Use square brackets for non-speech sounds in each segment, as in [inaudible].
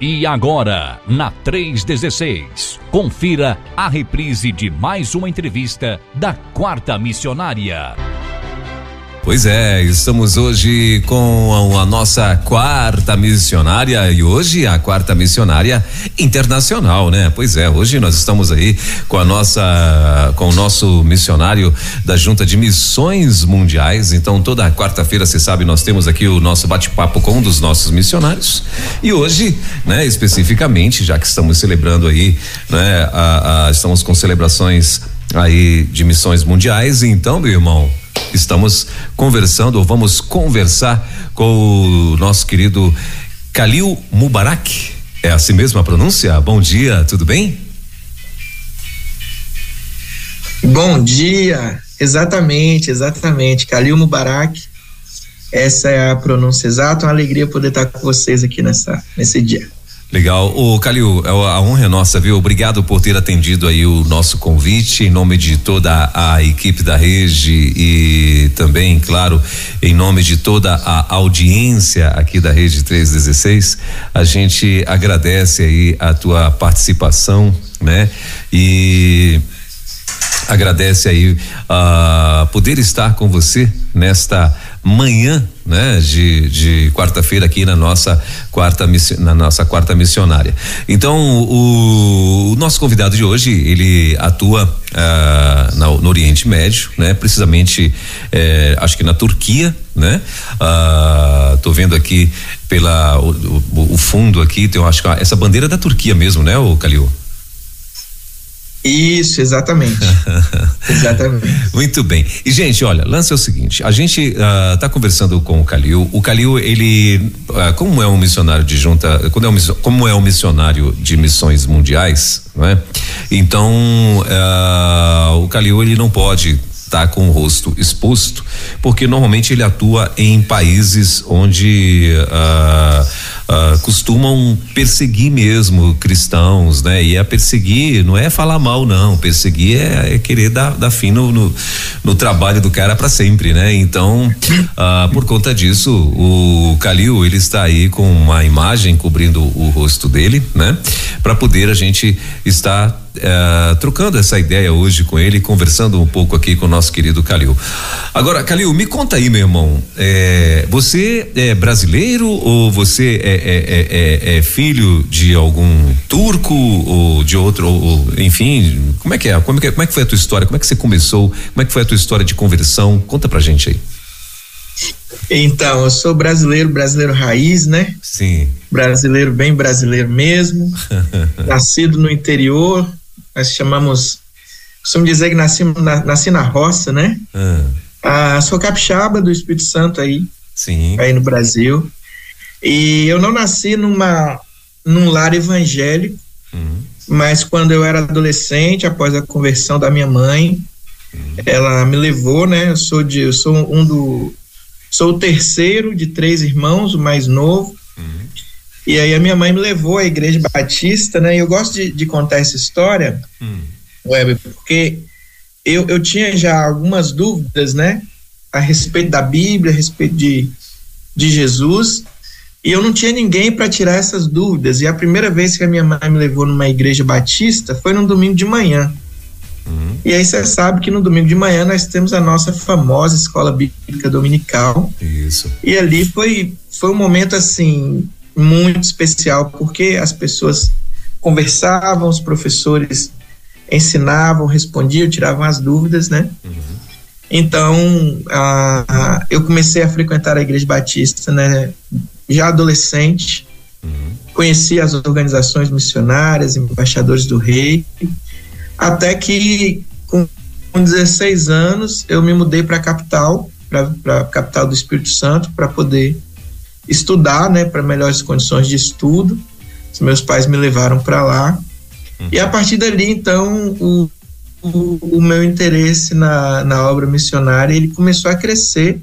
E agora, na 316, confira a reprise de mais uma entrevista da Quarta Missionária. Pois é, estamos hoje com a nossa quarta missionária e hoje a quarta missionária internacional, né? Pois é, hoje nós estamos aí com a nossa, com o nosso missionário da Junta de Missões Mundiais. Então, toda quarta-feira, você sabe, nós temos aqui o nosso bate-papo com um dos nossos missionários. E hoje, né, especificamente, já que estamos celebrando aí, né, a, a, estamos com celebrações aí de missões mundiais, então, meu irmão, estamos conversando, ou vamos conversar com o nosso querido Khalil Mubarak. É assim mesmo a pronúncia? Bom dia, tudo bem? Bom dia, exatamente, exatamente. Khalil Mubarak, essa é a pronúncia exata. Uma alegria poder estar com vocês aqui nessa, nesse dia. Legal. O Calil, é a honra é nossa, viu? Obrigado por ter atendido aí o nosso convite em nome de toda a equipe da Rede e também, claro, em nome de toda a audiência aqui da Rede 316. A gente agradece aí a tua participação, né? E agradece aí a uh, poder estar com você nesta manhã, né, de, de quarta-feira aqui na nossa quarta na nossa quarta missionária. Então o, o nosso convidado de hoje ele atua uh, na, no Oriente Médio, né, precisamente eh, acho que na Turquia, né? Uh, tô vendo aqui pela o, o, o fundo aqui tem acho que essa bandeira da Turquia mesmo, né, o Calil? Isso, exatamente. [laughs] exatamente. Muito bem. E, gente, olha, lance é o seguinte: a gente está uh, conversando com o Calil. O Calil, ele, uh, como é um missionário de junta, quando é um, como é um missionário de missões mundiais, não é? Então, uh, o Calil, ele não pode estar tá com o rosto exposto, porque normalmente ele atua em países onde uh, uh, costumam perseguir mesmo cristãos, né? E a perseguir não é falar mal, não. Perseguir é, é querer dar, dar fim no, no, no trabalho do cara para sempre, né? Então, uh, por conta disso, o Calil ele está aí com uma imagem cobrindo o rosto dele, né? Para poder a gente estar Uh, trocando essa ideia hoje com ele, conversando um pouco aqui com o nosso querido Calil. Agora, Calil, me conta aí, meu irmão, é, você é brasileiro ou você é é, é, é, é, filho de algum turco ou de outro, ou, enfim, como é que é? Como é que, como é que foi a tua história? Como é que você começou? Como é que foi a tua história de conversão? Conta pra gente aí. Então, eu sou brasileiro, brasileiro raiz, né? Sim. Brasileiro, bem brasileiro mesmo. [laughs] nascido no interior, nós chamamos, costumo dizer que nasci na, nasci na roça, né? Ah. ah, sou capixaba do Espírito Santo aí. Sim. Aí no Brasil. E eu não nasci numa num lar evangélico, uhum. mas quando eu era adolescente, após a conversão da minha mãe, uhum. ela me levou, né? Eu sou de, eu sou um do, sou o terceiro de três irmãos, o mais novo. E aí a minha mãe me levou à igreja batista, né? E eu gosto de, de contar essa história, uhum. Web, porque eu, eu tinha já algumas dúvidas, né? A respeito da Bíblia, a respeito de, de Jesus. E eu não tinha ninguém para tirar essas dúvidas. E a primeira vez que a minha mãe me levou numa igreja batista foi num domingo de manhã. Uhum. E aí você sabe que no domingo de manhã nós temos a nossa famosa escola bíblica dominical. Isso. E ali foi, foi um momento assim muito especial, porque as pessoas conversavam, os professores ensinavam, respondiam, tiravam as dúvidas, né? Uhum. Então, eu comecei a frequentar a igreja batista, né? já adolescente, uhum. conheci as organizações missionárias, embaixadores do rei, até que com, com 16 anos eu me mudei para a capital, para a capital do Espírito Santo, para poder estudar, né, para melhores condições de estudo. Os meus pais me levaram para lá. Uhum. E a partir dali, então, o, o, o, meu interesse na, na obra missionária ele começou a crescer.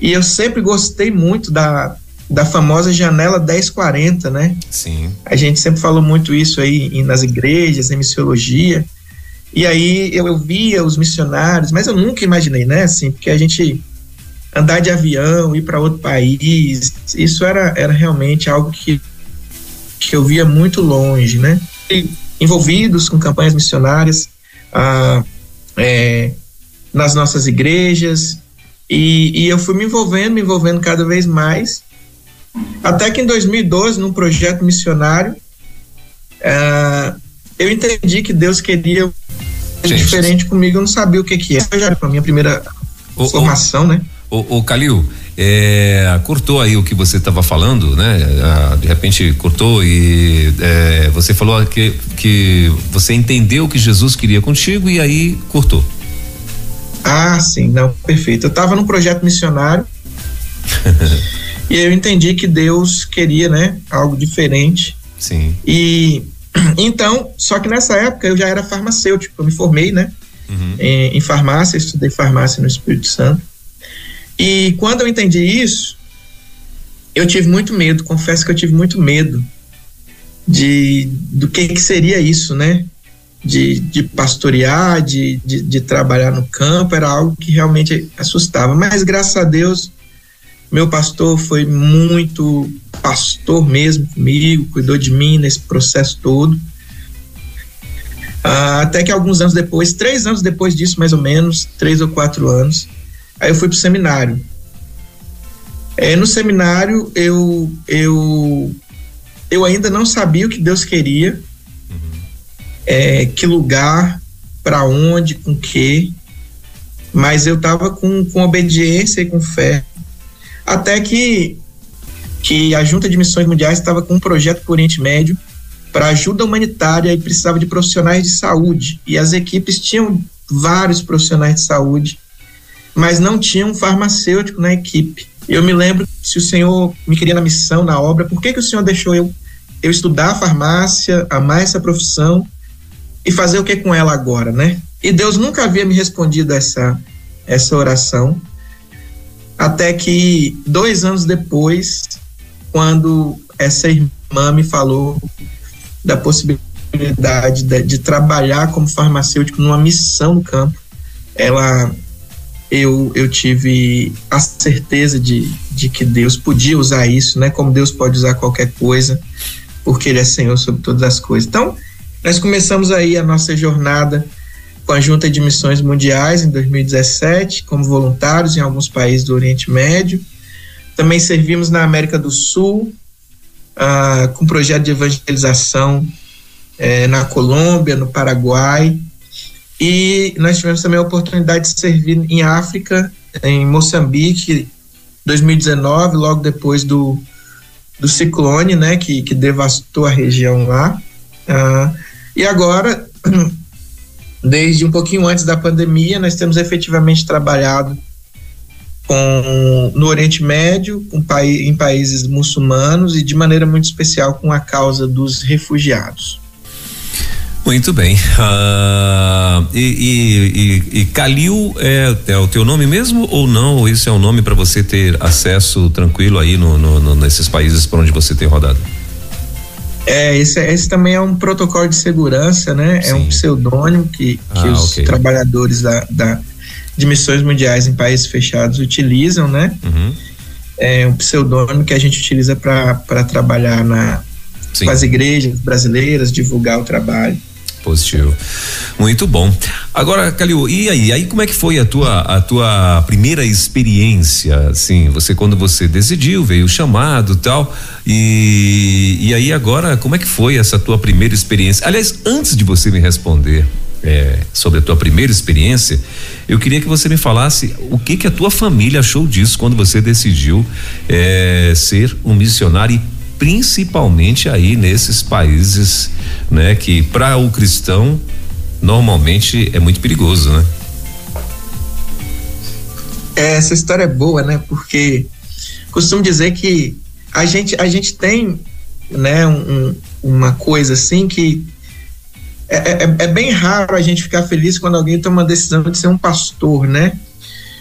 E eu sempre gostei muito da, da famosa janela 1040, né? Sim. A gente sempre falou muito isso aí nas igrejas, em missiologia. E aí eu, eu via os missionários, mas eu nunca imaginei, né? Assim, porque a gente andar de avião, ir para outro país, isso era, era realmente algo que, que eu via muito longe, né? E envolvidos com campanhas missionárias ah, é, nas nossas igrejas e, e eu fui me envolvendo, me envolvendo cada vez mais até que em 2012, num projeto missionário, ah, eu entendi que Deus queria Gente, diferente comigo, eu não sabia o que que era. Já a minha primeira o, formação, o, né? O, o Calil, é, cortou aí o que você estava falando, né? Ah, de repente cortou e é, você falou que, que você entendeu que Jesus queria contigo e aí cortou. Ah, sim, não, perfeito. Eu estava num projeto missionário [laughs] e eu entendi que Deus queria, né, algo diferente. Sim. E [clears throat] então, só que nessa época eu já era farmacêutico, eu me formei, né? Uhum. Em, em, farmácia, estudei farmácia no Espírito Santo. E quando eu entendi isso, eu tive muito medo, confesso que eu tive muito medo de do que, que seria isso, né? De, de pastorear, de, de, de trabalhar no campo, era algo que realmente assustava. Mas graças a Deus, meu pastor foi muito pastor mesmo comigo, cuidou de mim nesse processo todo. Ah, até que alguns anos depois, três anos depois disso, mais ou menos, três ou quatro anos, aí eu fui para o seminário. É, no seminário, eu, eu, eu ainda não sabia o que Deus queria, é, que lugar, para onde, com que, mas eu estava com, com obediência e com fé. Até que, que a Junta de Missões Mundiais estava com um projeto para o Oriente Médio para ajuda humanitária e precisava de profissionais de saúde. E as equipes tinham vários profissionais de saúde, mas não tinham um farmacêutico na equipe. Eu me lembro se o Senhor me queria na missão, na obra, por que, que o Senhor deixou eu, eu estudar farmácia, amar essa profissão e fazer o que com ela agora, né? E Deus nunca havia me respondido essa, essa oração. Até que dois anos depois, quando essa irmã me falou da possibilidade de, de trabalhar como farmacêutico numa missão no campo, ela eu, eu tive a certeza de, de que Deus podia usar isso, né? Como Deus pode usar qualquer coisa, porque Ele é Senhor sobre todas as coisas. Então, nós começamos aí a nossa jornada com a Junta de Missões Mundiais em 2017, como voluntários em alguns países do Oriente Médio. Também servimos na América do Sul, ah, com projeto de evangelização eh, na Colômbia, no Paraguai. E nós tivemos também a oportunidade de servir em África, em Moçambique, 2019, logo depois do, do ciclone, né, que, que devastou a região lá. Ah, e agora [clears throat] Desde um pouquinho antes da pandemia, nós temos efetivamente trabalhado com, no Oriente Médio, com, em países muçulmanos e de maneira muito especial com a causa dos refugiados. Muito bem. Uh, e, e, e, e Calil é, é, o teu nome mesmo ou não? Ou isso é um nome para você ter acesso tranquilo aí no, no, no, nesses países por onde você tem rodado? É, esse, esse também é um protocolo de segurança, né? Sim. É um pseudônimo que, que ah, os okay. trabalhadores da, da, de missões mundiais em países fechados utilizam, né? Uhum. É um pseudônimo que a gente utiliza para trabalhar na, com as igrejas brasileiras, divulgar o trabalho. Positivo. Muito bom. Agora, Calil, e aí? Aí como é que foi a tua a tua primeira experiência? Assim, você quando você decidiu, veio o chamado, tal. E e aí agora, como é que foi essa tua primeira experiência? Aliás, antes de você me responder é, sobre a tua primeira experiência, eu queria que você me falasse o que que a tua família achou disso quando você decidiu é, ser um missionário principalmente aí nesses países, né, que para o cristão normalmente é muito perigoso, né? É, essa história é boa, né? Porque costumo dizer que a gente a gente tem, né, um, uma coisa assim que é, é, é, bem raro a gente ficar feliz quando alguém toma uma decisão de ser um pastor, né?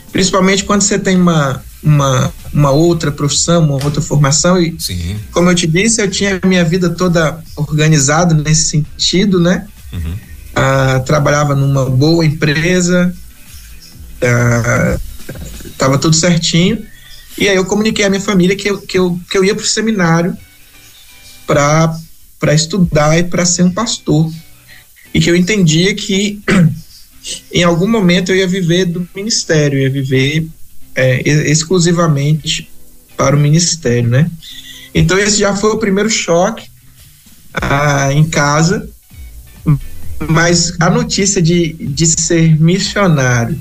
Principalmente quando você tem uma, uma, uma outra profissão, uma outra formação. E, Sim. como eu te disse, eu tinha a minha vida toda organizada nesse sentido, né? Uhum. Ah, trabalhava numa boa empresa, estava ah, tudo certinho. E aí eu comuniquei à minha família que eu, que eu, que eu ia para o seminário para estudar e para ser um pastor. E que eu entendia que [clears throat] em algum momento eu ia viver do ministério, ia viver é, exclusivamente para o ministério, né? Então esse já foi o primeiro choque ah, em casa, mas a notícia de, de ser missionário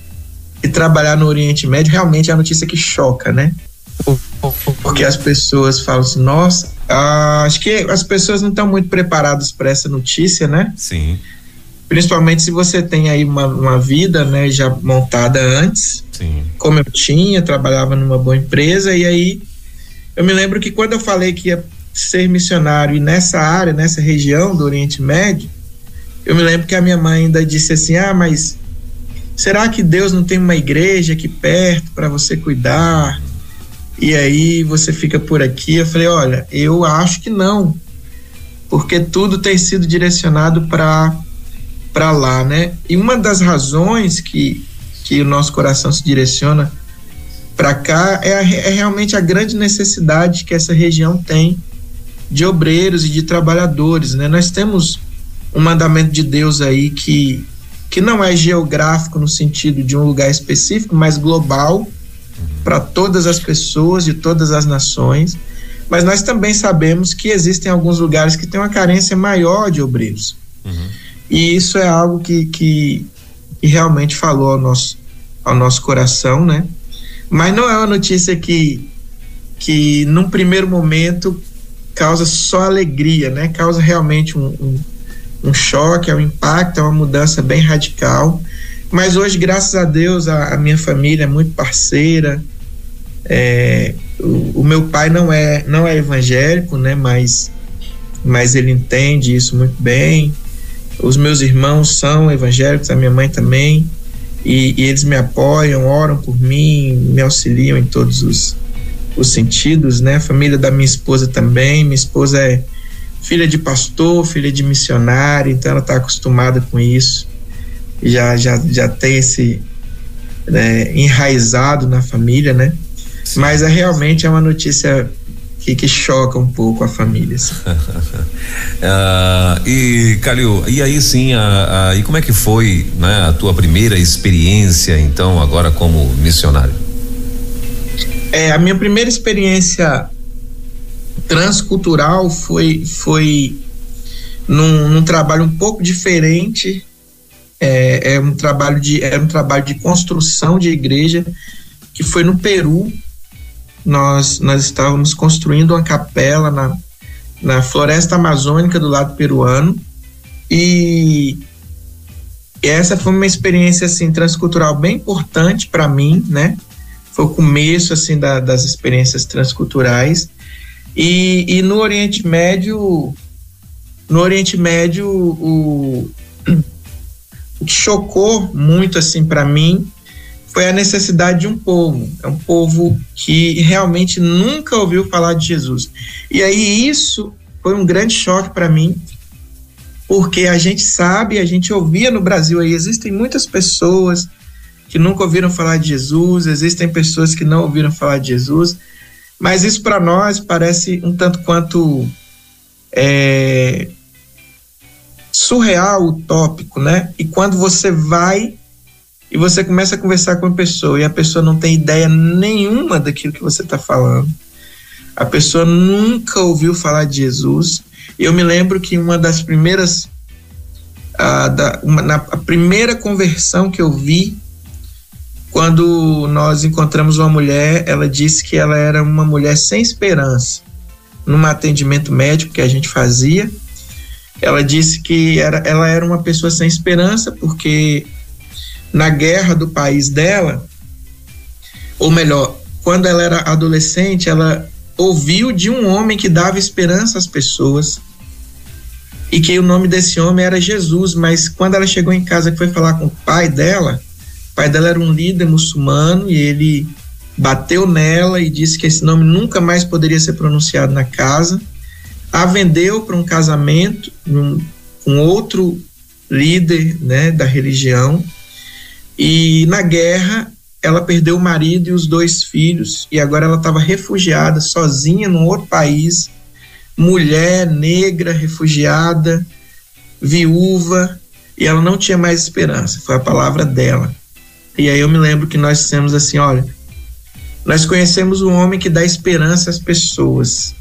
e trabalhar no Oriente Médio realmente é a notícia que choca, né? Porque as pessoas falam assim, nossa, ah, acho que as pessoas não estão muito preparadas para essa notícia, né? Sim. Principalmente se você tem aí uma, uma vida, né, já montada antes. Sim. Como eu tinha, trabalhava numa boa empresa e aí eu me lembro que quando eu falei que ia ser missionário e nessa área, nessa região do Oriente Médio, eu me lembro que a minha mãe ainda disse assim: "Ah, mas será que Deus não tem uma igreja aqui perto para você cuidar?" E aí você fica por aqui. Eu falei: "Olha, eu acho que não, porque tudo tem sido direcionado para para lá, né? E uma das razões que que o nosso coração se direciona para cá é, a, é realmente a grande necessidade que essa região tem de obreiros e de trabalhadores, né? Nós temos um mandamento de Deus aí que que não é geográfico no sentido de um lugar específico, mas global para todas as pessoas de todas as nações. Mas nós também sabemos que existem alguns lugares que têm uma carência maior de obreiros. Uhum. E isso é algo que, que, que, realmente falou ao nosso, ao nosso coração, né? Mas não é uma notícia que, que num primeiro momento causa só alegria, né? Causa realmente um, um, um choque, é um impacto, é uma mudança bem radical. Mas hoje, graças a Deus, a, a minha família é muito parceira. É, o, o, meu pai não é não é evangélico, né? Mas mas ele entende isso muito bem. Os meus irmãos são evangélicos, a minha mãe também. E, e eles me apoiam, oram por mim, me auxiliam em todos os, os sentidos, né? A família da minha esposa também. Minha esposa é filha de pastor, filha de missionário, então ela está acostumada com isso. Já, já, já tem esse né, enraizado na família, né? Sim. Mas é realmente é uma notícia que, que choca um pouco a família. Assim. uh, [laughs] e Calil, e aí sim, a, a, e como é que foi né, a tua primeira experiência, então, agora como missionário? É, a minha primeira experiência transcultural foi, foi num, num trabalho um pouco diferente. É, é, um trabalho de é um trabalho de construção de igreja que foi no Peru. Nós nós estávamos construindo uma capela na, na floresta amazônica do lado peruano e essa foi uma experiência assim transcultural bem importante para mim, né? foi o começo assim da, das experiências transculturais e, e, no Oriente Médio no Oriente Médio o, [clears throat] o que chocou muito assim para mim foi a necessidade de um povo é um povo que realmente nunca ouviu falar de Jesus e aí isso foi um grande choque para mim porque a gente sabe a gente ouvia no Brasil aí existem muitas pessoas que nunca ouviram falar de Jesus, existem pessoas que não ouviram falar de Jesus, mas isso para nós parece um tanto quanto é, surreal, utópico, né? E quando você vai e você começa a conversar com a pessoa e a pessoa não tem ideia nenhuma daquilo que você está falando, a pessoa nunca ouviu falar de Jesus. Eu me lembro que uma das primeiras, a, da, uma, na a primeira conversão que eu vi quando nós encontramos uma mulher, ela disse que ela era uma mulher sem esperança. Num atendimento médico que a gente fazia, ela disse que era, ela era uma pessoa sem esperança porque na guerra do país dela, ou melhor, quando ela era adolescente, ela ouviu de um homem que dava esperança às pessoas e que o nome desse homem era Jesus, mas quando ela chegou em casa que foi falar com o pai dela, pai dela era um líder muçulmano e ele bateu nela e disse que esse nome nunca mais poderia ser pronunciado na casa. A vendeu para um casamento com um, outro líder né, da religião. E na guerra ela perdeu o marido e os dois filhos e agora ela estava refugiada sozinha num outro país mulher negra, refugiada, viúva, e ela não tinha mais esperança. Foi a palavra dela. E aí eu me lembro que nós dissemos assim: olha, nós conhecemos um homem que dá esperança às pessoas.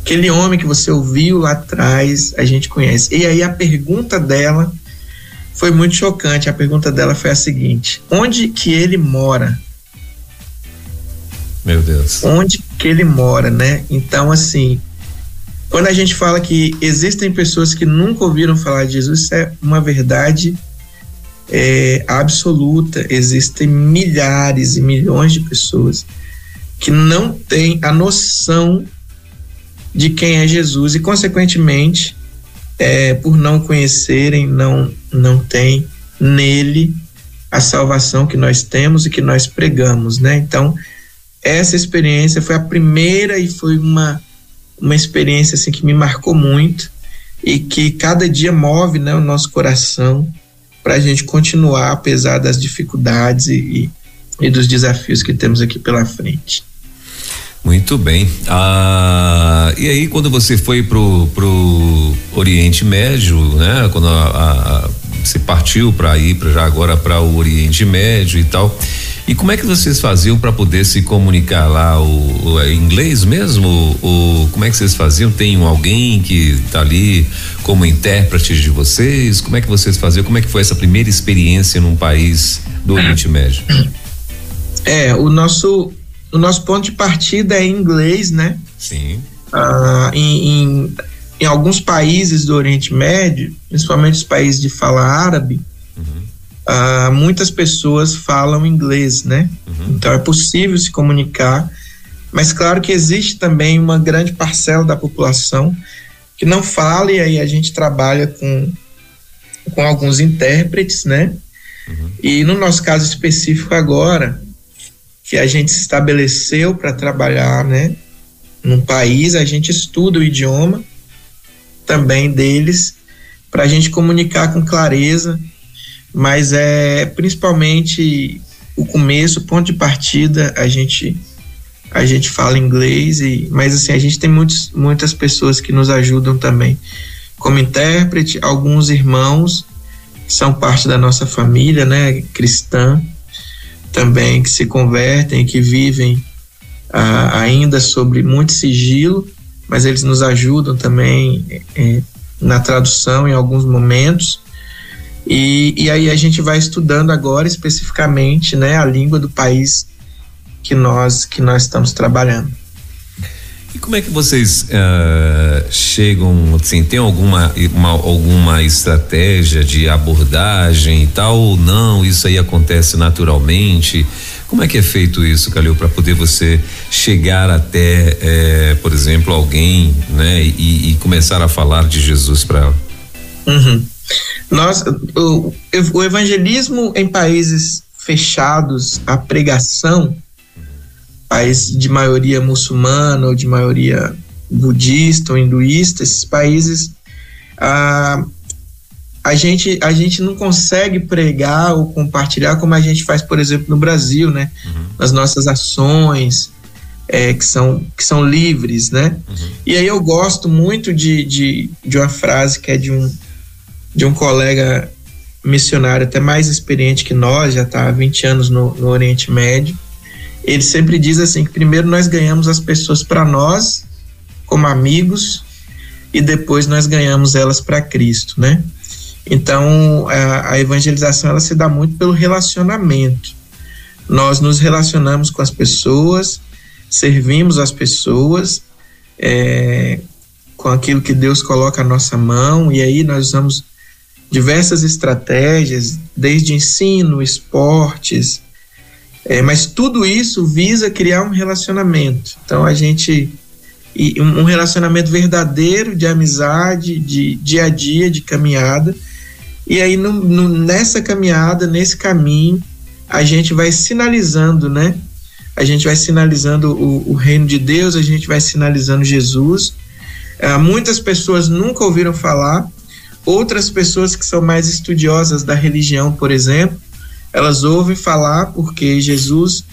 Aquele homem que você ouviu lá atrás, a gente conhece. E aí a pergunta dela foi muito chocante. A pergunta dela foi a seguinte: onde que ele mora? Meu Deus. Onde que ele mora, né? Então, assim, quando a gente fala que existem pessoas que nunca ouviram falar de Jesus, isso é uma verdade é, absoluta. Existem milhares e milhões de pessoas que não têm a noção de quem é Jesus e, consequentemente, é, por não conhecerem, não, não tem nele a salvação que nós temos e que nós pregamos, né? Então, essa experiência foi a primeira e foi uma, uma experiência assim que me marcou muito e que cada dia move né, o nosso coração para a gente continuar apesar das dificuldades e, e, e dos desafios que temos aqui pela frente. Muito bem. Ah, e aí, quando você foi pro, pro Oriente Médio, né? Quando a, a, você partiu para ir para já agora para o Oriente Médio e tal. E como é que vocês faziam para poder se comunicar lá? O, o é inglês mesmo? O, como é que vocês faziam? Tem alguém que está ali como intérprete de vocês? Como é que vocês faziam? Como é que foi essa primeira experiência num país do Oriente Médio? É, o nosso o nosso ponto de partida é inglês, né? Sim. Ah, em, em, em, alguns países do Oriente Médio, principalmente os países de fala árabe, uhum. ah, muitas pessoas falam inglês, né? Uhum. Então é possível se comunicar, mas claro que existe também uma grande parcela da população que não fala, e aí a gente trabalha com, com alguns intérpretes, né? Uhum. E no nosso caso específico agora, que a gente se estabeleceu para trabalhar, né, num país, a gente estuda o idioma também deles para a gente comunicar com clareza, mas é principalmente o começo, o ponto de partida, a gente a gente fala inglês e mas assim a gente tem muitos, muitas pessoas que nos ajudam também. Como intérprete, alguns irmãos são parte da nossa família, né, cristã, também que se convertem, que vivem ah, ainda sobre muito sigilo, mas eles nos ajudam também é, na tradução em alguns momentos. E, e aí a gente vai estudando agora especificamente né, a língua do país que nós, que nós estamos trabalhando. E como é que vocês uh, chegam, assim, tem alguma, uma, alguma estratégia de abordagem e tal ou não? Isso aí acontece naturalmente? Como é que é feito isso, Calil, para poder você chegar até, eh, por exemplo, alguém, né, e, e, começar a falar de Jesus para ela? Uhum. Nós, o, o evangelismo em países fechados, a pregação, país de maioria muçulmana ou de maioria budista ou hinduísta, esses países ah, a gente a gente não consegue pregar ou compartilhar como a gente faz, por exemplo, no Brasil, né? Uhum. Nas nossas ações é, que são que são livres, né? Uhum. E aí eu gosto muito de, de, de uma frase que é de um de um colega missionário até mais experiente que nós, já está há 20 anos no, no Oriente Médio, ele sempre diz assim que primeiro nós ganhamos as pessoas para nós como amigos e depois nós ganhamos elas para Cristo, né? Então a, a, evangelização ela se dá muito pelo relacionamento. Nós nos relacionamos com as pessoas, servimos as pessoas é, com aquilo que Deus coloca à nossa mão e aí nós usamos diversas estratégias, desde ensino, esportes, é, mas tudo isso visa criar um relacionamento. Então a gente um relacionamento verdadeiro de amizade, de dia a dia, de caminhada. E aí no, no, nessa caminhada, nesse caminho, a gente vai sinalizando, né? A gente vai sinalizando o, o reino de Deus, a gente vai sinalizando Jesus. É, muitas pessoas nunca ouviram falar, outras pessoas que são mais estudiosas da religião, por exemplo, elas ouvem falar porque Jesus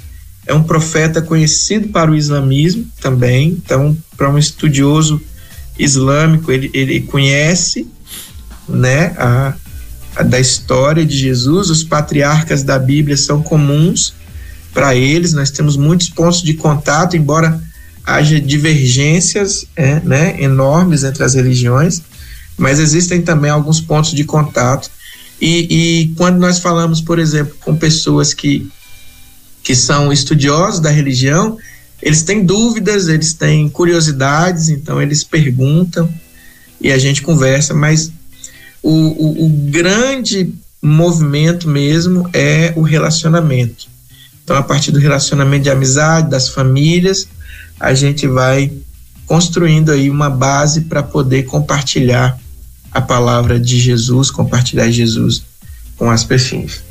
é um profeta conhecido para o islamismo também, então, para um estudioso islâmico, ele, ele conhece né, a, a, da história de Jesus, os patriarcas da Bíblia são comuns para eles, nós temos muitos pontos de contato, embora haja divergências é, né, enormes entre as religiões, mas existem também alguns pontos de contato. E, e quando nós falamos, por exemplo, com pessoas que que são estudiosos da religião, eles têm dúvidas, eles têm curiosidades, então eles perguntam e a gente conversa, mas o, o, o grande movimento mesmo é o relacionamento. Então, a partir do relacionamento de amizade, das famílias, a gente vai construindo aí uma base para poder compartilhar a palavra de Jesus, compartilhar Jesus com as pessoas.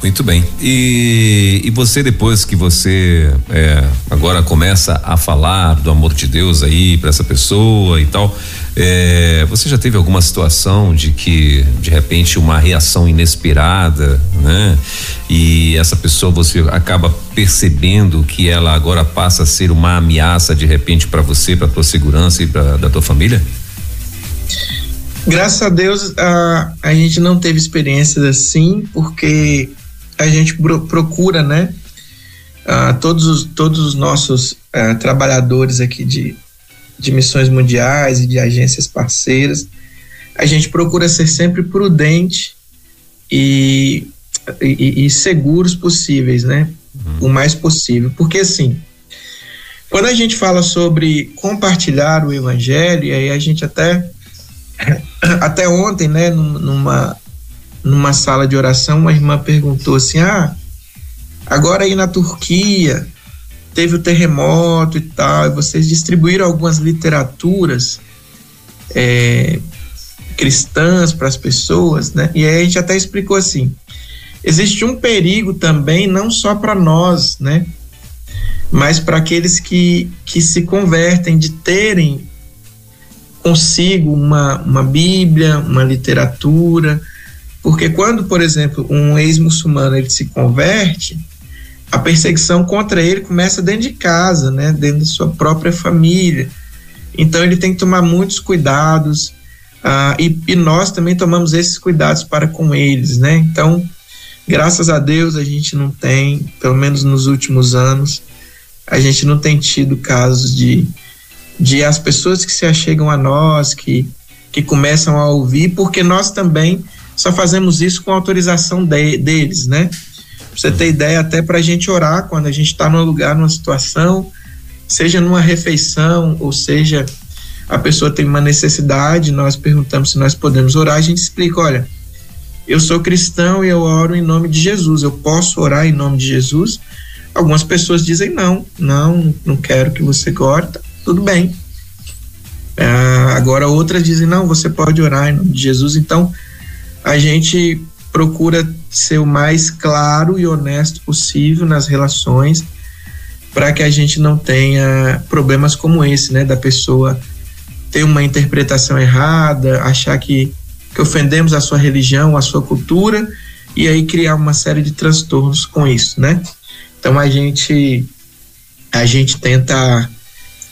Muito bem. E, e você, depois que você é, agora começa a falar do amor de Deus aí para essa pessoa e tal, é, você já teve alguma situação de que, de repente, uma reação inesperada, né? E essa pessoa você acaba percebendo que ela agora passa a ser uma ameaça de repente para você, para tua segurança e para da tua família? Graças a Deus a, a gente não teve experiências assim, porque a gente procura, né? Uh, todos, os, todos os nossos uh, trabalhadores aqui de, de missões mundiais e de agências parceiras, a gente procura ser sempre prudente e, e, e seguros possíveis, né? Uhum. O mais possível. Porque assim, quando a gente fala sobre compartilhar o evangelho, e aí a gente até [coughs] até ontem, né, numa numa sala de oração, uma irmã perguntou assim: Ah, agora aí na Turquia teve o terremoto e tal, e vocês distribuíram algumas literaturas é, cristãs para as pessoas, né? E aí a gente até explicou assim: existe um perigo também, não só para nós, né? Mas para aqueles que, que se convertem, de terem consigo uma, uma Bíblia, uma literatura, porque quando, por exemplo, um ex-muçulmano ele se converte, a perseguição contra ele começa dentro de casa, né, dentro da sua própria família. Então ele tem que tomar muitos cuidados ah, e, e, nós também tomamos esses cuidados para com eles, né? Então, graças a Deus a gente não tem, pelo menos nos últimos anos, a gente não tem tido casos de, de as pessoas que se achegam a nós, que, que começam a ouvir, porque nós também só fazemos isso com autorização de, deles, né? Pra você ter ideia, até para a gente orar quando a gente está num lugar, numa situação, seja numa refeição, ou seja, a pessoa tem uma necessidade, nós perguntamos se nós podemos orar, a gente explica, olha, eu sou cristão e eu oro em nome de Jesus, eu posso orar em nome de Jesus? Algumas pessoas dizem não, não, não quero que você tá, tudo bem. Ah, agora outras dizem não, você pode orar em nome de Jesus, então a gente procura ser o mais claro e honesto possível nas relações para que a gente não tenha problemas como esse, né, da pessoa ter uma interpretação errada, achar que, que ofendemos a sua religião, a sua cultura e aí criar uma série de transtornos com isso, né? Então a gente a gente tenta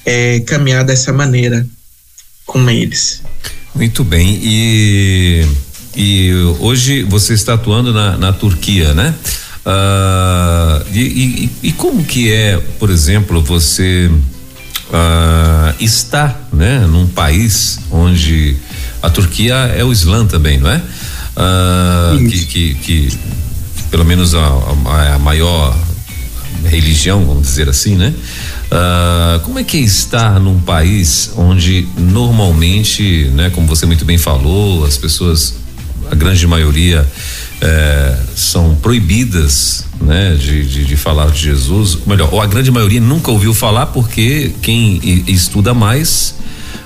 é, caminhar dessa maneira com eles. Muito bem e e hoje você está atuando na, na Turquia, né? Uh, e, e, e, como que é, por exemplo, você uh, está, né, num país onde a Turquia é o Islã também, não é? Uh, que, que, que, pelo menos a, a, a, maior religião, vamos dizer assim, né? Uh, como é que é estar num país onde normalmente, né, como você muito bem falou, as pessoas a grande maioria é, são proibidas né, de, de, de, falar de Jesus, melhor, ou a grande maioria nunca ouviu falar porque quem estuda mais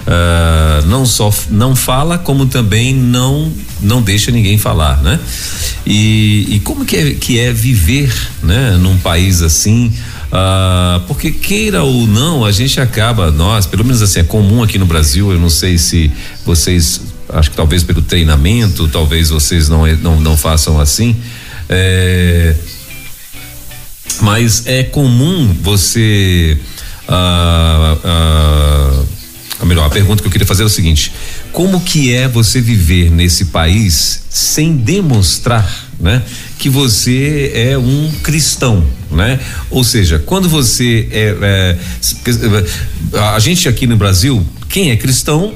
uh, não só não fala, como também não não deixa ninguém falar, né? E, e como que é, que é viver, né, num país assim? Uh, porque queira ou não, a gente acaba, nós, pelo menos assim, é comum aqui no Brasil, eu não sei se vocês acho que talvez pelo treinamento, talvez vocês não não, não façam assim. É, Mas é comum você. Uh, uh, melhor, a pergunta que eu queria fazer é o seguinte: como que é você viver nesse país sem demonstrar, né, que você é um cristão, né? Ou seja, quando você é, é a gente aqui no Brasil, quem é cristão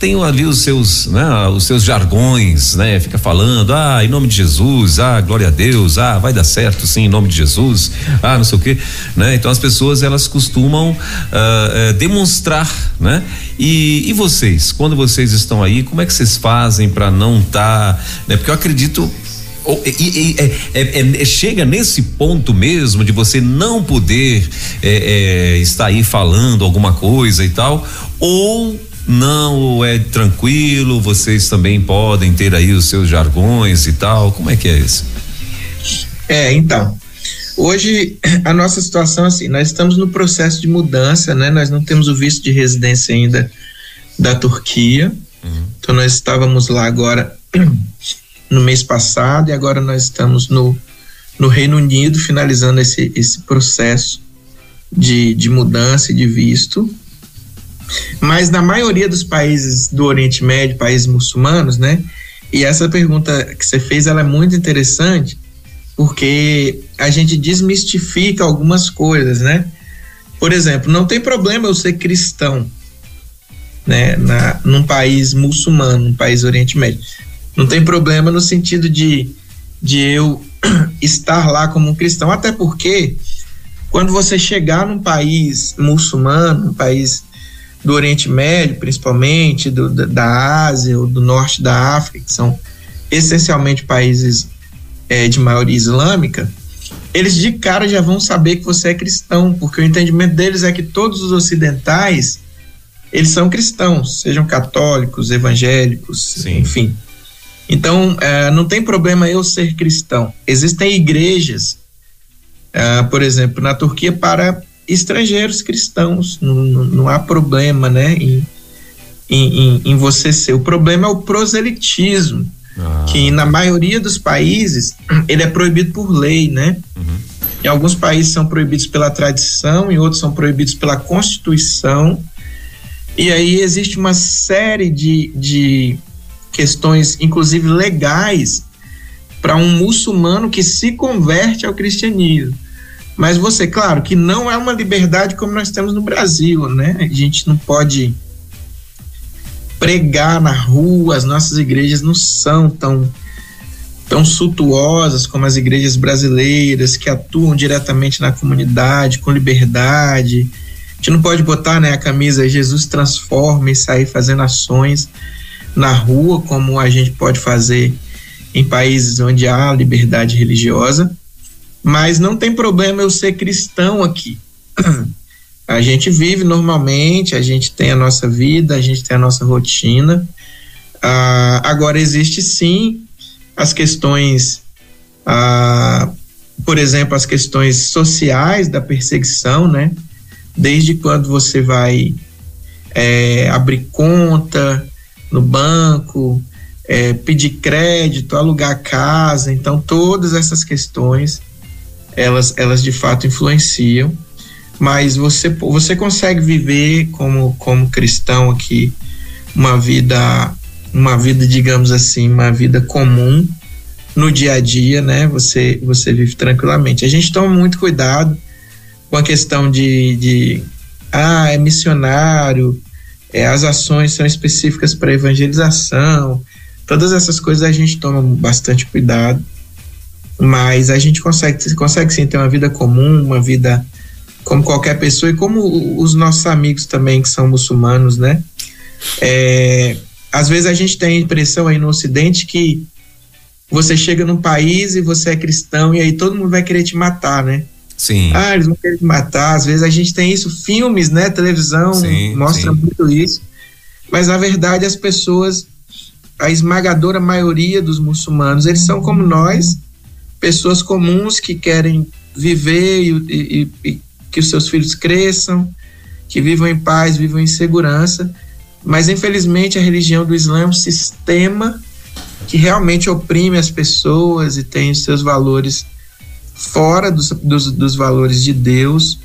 tem ali os seus, né, os seus jargões, né? Fica falando, ah, em nome de Jesus, ah, glória a Deus, ah, vai dar certo, sim, em nome de Jesus, ah, não sei o quê, né? Então as pessoas elas costumam uh, demonstrar, né? E, e vocês, quando vocês estão aí, como é que vocês fazem para não estar, tá, né? Porque eu acredito e, e, é, é, é, chega nesse ponto mesmo de você não poder é, é, estar aí falando alguma coisa e tal, ou não é tranquilo, vocês também podem ter aí os seus jargões e tal. Como é que é isso? É, então. Hoje a nossa situação assim, nós estamos no processo de mudança, né? Nós não temos o visto de residência ainda da Turquia. Uhum. Então nós estávamos lá agora [clears throat] no mês passado e agora nós estamos no, no Reino Unido finalizando esse, esse processo de, de mudança e de visto. Mas na maioria dos países do Oriente Médio, países muçulmanos, né? E essa pergunta que você fez, ela é muito interessante, porque a gente desmistifica algumas coisas, né? Por exemplo, não tem problema eu ser cristão, né? Na, num país muçulmano, num país Oriente Médio. Não tem problema no sentido de, de eu [clears throat] estar lá como um cristão, até porque quando você chegar num país muçulmano, um país do Oriente Médio, principalmente, do, da, Ásia ou do norte da África, que são essencialmente países é, de maioria islâmica, eles de cara já vão saber que você é cristão, porque o entendimento deles é que todos os ocidentais eles são cristãos, sejam católicos, evangélicos, Sim. enfim. Então, é, não tem problema eu ser cristão. Existem igrejas, é, por exemplo, na Turquia para estrangeiros cristãos. Não, não há problema, né, em, em, em, você ser. O problema é o proselitismo, ah. que na maioria dos países [clears throat] ele é proibido por lei, né? Uhum. Em alguns países são proibidos pela tradição, em outros são proibidos pela Constituição. E aí existe uma série de, de questões, inclusive legais, para um muçulmano que se converte ao cristianismo. Mas você, claro, que não é uma liberdade como nós temos no Brasil, né? A gente não pode pregar na rua, as nossas igrejas não são tão tão suntuosas como as igrejas brasileiras que atuam diretamente na comunidade com liberdade. A gente não pode botar né, a camisa Jesus transforma e sair fazendo ações na rua como a gente pode fazer em países onde há liberdade religiosa mas não tem problema eu ser cristão aqui. [clears throat] A gente vive normalmente, a gente tem a nossa vida, a gente tem a nossa rotina. Ah, agora, existe sim as questões, ah, por exemplo, as questões sociais da perseguição, né? Desde quando você vai é, abrir conta no banco, é, pedir crédito, alugar casa, então todas essas questões elas, elas de fato influenciam, mas você, você consegue viver como, como cristão aqui uma vida, uma vida, digamos assim, uma vida comum no dia a dia, né? Você, você vive tranquilamente. A gente toma muito cuidado com a questão de, de ah, é missionário, é, as ações são específicas para evangelização, todas essas coisas a gente toma bastante cuidado mas a gente consegue, consegue sim ter uma vida comum, uma vida como qualquer pessoa e como os nossos amigos também que são muçulmanos, né? É, às vezes a gente tem a impressão aí no Ocidente que você chega num país e você é cristão e aí todo mundo vai querer te matar, né? Sim. Ah, eles vão querer te matar. Às vezes a gente tem isso, filmes, né? Televisão sim, mostra sim. muito isso. Mas na verdade as pessoas, a esmagadora maioria dos muçulmanos, eles são como nós pessoas comuns que querem viver e, e, e, que os seus filhos cresçam, que vivam em paz, vivam em segurança. Mas infelizmente a religião do Islã é um sistema que realmente oprime as pessoas e tem os seus valores fora dos, dos, dos valores de Deus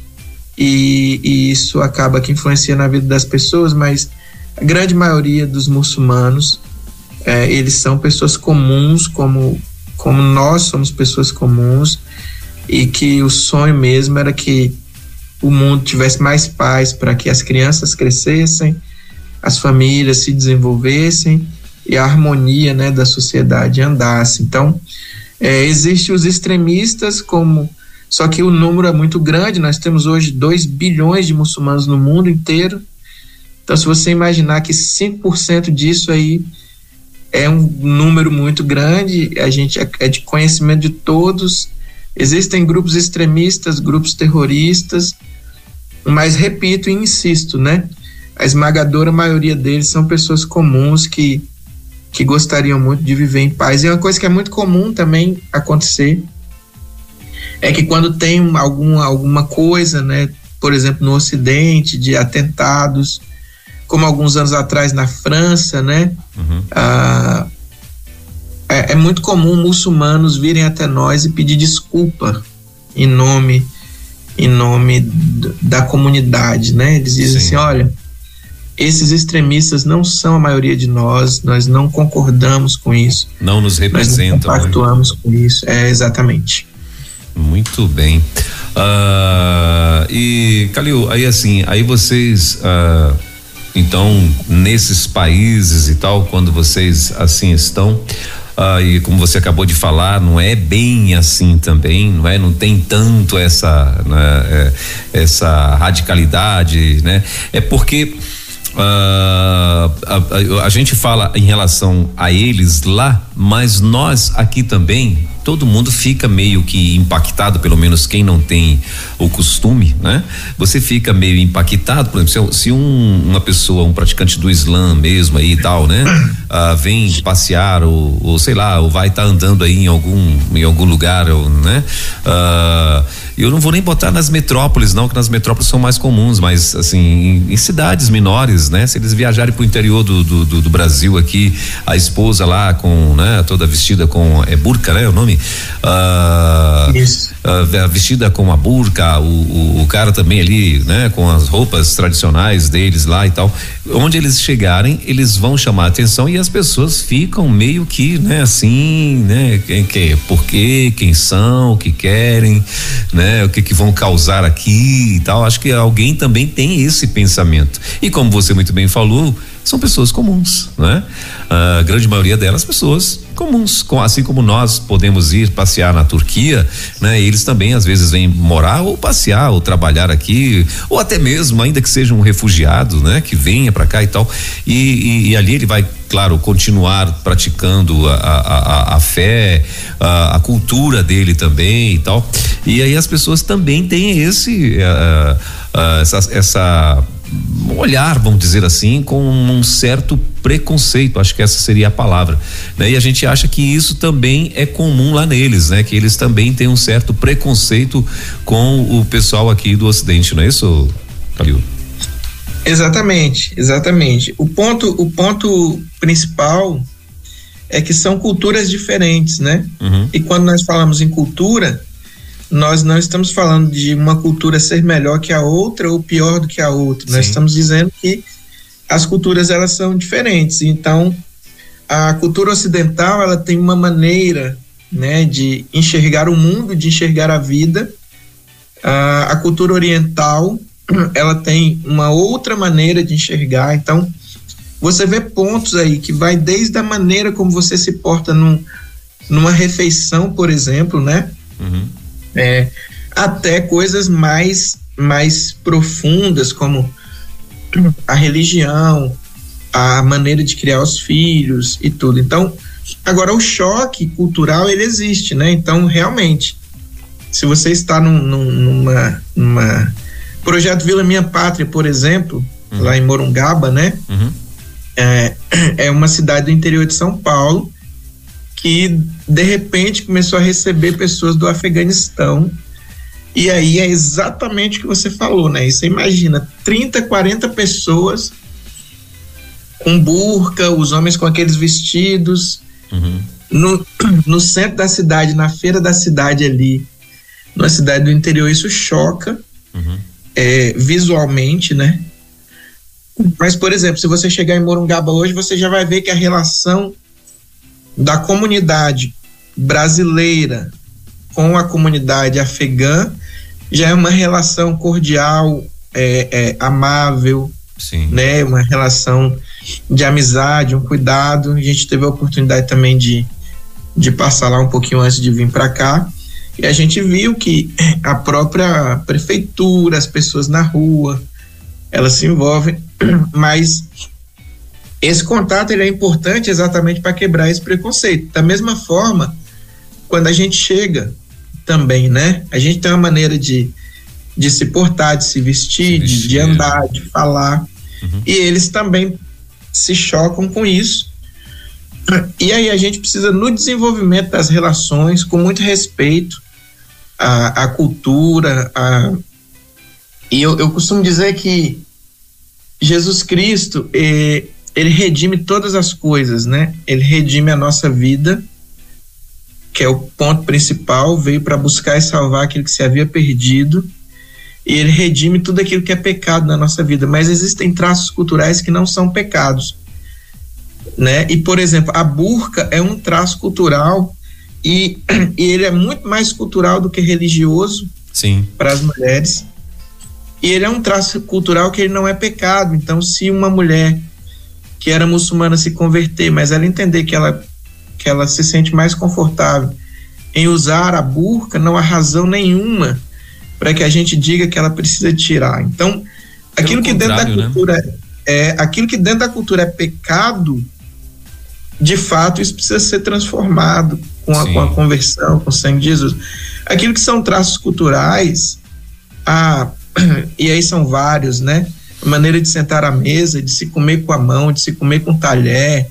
e, e, isso acaba que influencia na vida das pessoas, mas a grande maioria dos muçulmanos é, eles são pessoas comuns, como, como nós somos pessoas comuns, e que o sonho mesmo era que o mundo tivesse mais paz para que as crianças crescessem, as famílias se desenvolvessem e a harmonia né, da sociedade andasse. Então, é, existem os extremistas, como só que o número é muito grande, nós temos hoje 2 bilhões de muçulmanos no mundo inteiro. Então, se você imaginar que 5% disso aí é um número muito grande, a gente é, é de conhecimento de todos. Existem grupos extremistas, grupos terroristas, mas repito e insisto, né? A esmagadora maioria deles são pessoas comuns que que gostariam muito de viver em paz. E uma coisa que é muito comum também acontecer é que quando tem alguma, alguma coisa, né, por exemplo, no Ocidente, de atentados, como alguns anos atrás na França, né, uhum. ah, é, é, muito comum muçulmanos virem até nós e pedir desculpa em nome em nome da comunidade, né? Eles dizem Sim. assim, olha, esses extremistas não são a maioria de nós, nós não concordamos com isso. Não nos representam. Nós não né? com isso, é exatamente. Muito bem. Uh, e Calil, aí assim, aí vocês uh, então nesses países e tal, quando vocês assim estão, ah, e como você acabou de falar, não é bem assim também, não é? Não tem tanto essa, né, é, essa radicalidade, né? É porque Uh, a, a, a, gente fala em relação a eles lá, mas nós aqui também, todo mundo fica meio que impactado, pelo menos quem não tem o costume, né? Você fica meio impactado, por exemplo, se, se um, uma pessoa, um praticante do Islã mesmo aí e tal, né? Uh, [coughs] vem passear ou, ou, sei lá, ou vai estar tá andando aí em algum, em algum lugar, ou, né? Uh, eu não vou nem botar nas metrópoles, não, que nas metrópoles são mais comuns, mas assim, em, em cidades menores, né? Se eles viajarem para o interior do, do, do, do, Brasil aqui, a esposa lá com, né, toda vestida com é burca, né? O nome? Isso. Uh, vestida com a burca, o, o, o, cara também ali, né? Com as roupas tradicionais deles lá e tal. Onde eles chegarem, eles vão chamar a atenção e as pessoas ficam meio que, né? Assim, né? Quem, quem, por quê? Quem são? O que querem, né? O que que vão causar aqui e tal. Acho que alguém também tem esse pensamento. E como você muito bem falou, são pessoas comuns, né? A grande maioria delas pessoas comuns, com, assim como nós podemos ir passear na Turquia, né? Eles também às vezes vêm morar ou passear ou trabalhar aqui, ou até mesmo ainda que seja um refugiado, né? Que venha para cá e tal, e, e, e, ali ele vai, claro, continuar praticando a, a, a, a fé, a, a, cultura dele também e tal, e aí as pessoas também têm esse uh, uh, essa, essa olhar, vamos dizer assim, com um certo preconceito, acho que essa seria a palavra, né? E a gente acha que isso também é comum lá neles, né? Que eles também têm um certo preconceito com o pessoal aqui do Ocidente, não é isso, Calil? Exatamente, exatamente. O ponto, o ponto principal é que são culturas diferentes, né? Uhum. E quando nós falamos em cultura, nós não estamos falando de uma cultura ser melhor que a outra ou pior do que a outra. Sim. Nós estamos dizendo que as culturas elas são diferentes. Então, a cultura ocidental ela tem uma maneira, né, de enxergar o mundo, de enxergar a vida. A, a cultura oriental [clears throat] ela tem uma outra maneira de enxergar. Então, você vê pontos aí que vai desde a maneira como você se porta num, numa refeição, por exemplo, né? Uhum é, até coisas mais, mais profundas, como a religião, a maneira de criar os filhos e tudo. Então, agora o choque cultural ele existe, né? Então, realmente, se você está num, num, numa, numa projeto Vila Minha Pátria, por exemplo, uhum. lá em Morungaba, né? Uhum. É, é uma cidade do interior de São Paulo que de repente começou a receber pessoas do Afeganistão. E aí é exatamente o que você falou, né? E você imagina 30, 40 pessoas com burca, os homens com aqueles vestidos, uhum. no, [clears throat] no centro da cidade, na feira da cidade ali. numa cidade do interior, isso choca uhum. é, visualmente, né? Mas, por exemplo, se você chegar em Morungaba hoje, você já vai ver que a relação da comunidade brasileira com a comunidade afegã já é uma relação cordial, é, é, amável, Sim. né? Uma relação de amizade, um cuidado. A gente teve a oportunidade também de, de passar lá um pouquinho antes de vir para cá. E a gente viu que a própria prefeitura, as pessoas na rua, elas se envolvem, [clears throat] mas esse contato ele é importante exatamente para quebrar esse preconceito. Da mesma forma, quando a gente chega também, né? A gente tem uma maneira de, de se portar, de se vestir, se vestir de, de, andar, de falar. Uhum. E eles também se chocam com isso. E aí a gente precisa, no desenvolvimento das relações, com muito respeito à, à cultura, à... e eu, eu costumo dizer que Jesus Cristo, eh, ele redime todas as coisas, né? Ele redime a nossa vida, que é o ponto principal, veio para buscar e salvar aquilo que se havia perdido, e ele redime tudo aquilo que é pecado na nossa vida, mas existem traços culturais que não são pecados, né? E por exemplo, a burca é um traço cultural e, [clears throat] e ele é muito mais cultural do que religioso para as mulheres. E ele é um traço cultural que ele não é pecado. Então, se uma mulher que era muçulmana se converter, mas ela entender que ela, que ela se sente mais confortável em usar a burca, não há razão nenhuma para que a gente diga que ela precisa tirar. Então, aquilo que dentro da né? cultura né? é aquilo que dentro da cultura é pecado, de fato isso precisa ser transformado com a, com a conversão, com o sangue de Jesus. Aquilo que são traços culturais, a, [clears throat] e aí são vários, né? Maneira de sentar à mesa, de se comer com a mão, de se comer com talher,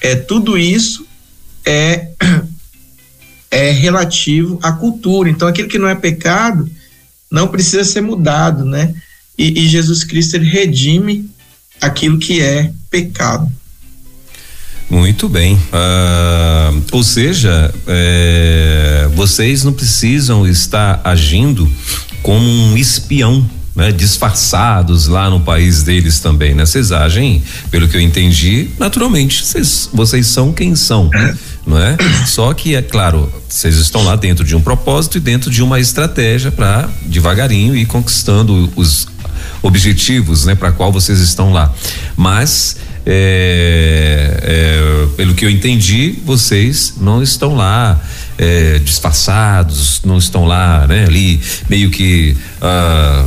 é tudo isso é [clears throat] é relativo à cultura. Então, aquilo que não é pecado não precisa ser mudado, né? E, e Jesus Cristo ele redime aquilo que é pecado. Muito bem. Uh, ou seja, é, vocês não precisam estar agindo como um espião né, disfarçados lá no país deles também, né? Vocês agem, pelo que eu entendi, naturalmente, vocês, vocês são quem são, não é? Só que é claro, vocês estão lá dentro de um propósito e dentro de uma estratégia para devagarinho ir conquistando os objetivos, né, para qual vocês estão lá. Mas é, é, pelo que eu entendi, vocês não estão lá é, disfarçados, não estão lá, né, ali meio que ah,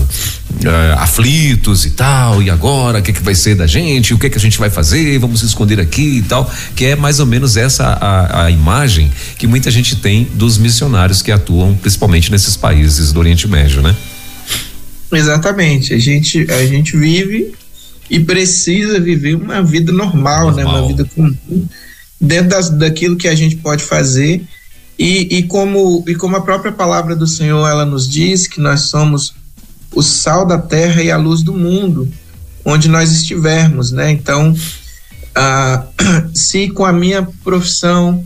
ah, aflitos e tal, e agora o que, que vai ser da gente, o que, que a gente vai fazer, vamos se esconder aqui e tal, que é mais ou menos essa a, a imagem que muita gente tem dos missionários que atuam principalmente nesses países do Oriente Médio, né? Exatamente, a gente, a gente vive e precisa viver uma vida normal, normal. né? Uma vida comum, dentro das, daquilo que a gente pode fazer e, e, como, e como a própria palavra do Senhor ela nos diz que nós somos o sal da terra e a luz do mundo, onde nós estivermos, né? Então, ah, [clears throat] se com a minha profissão,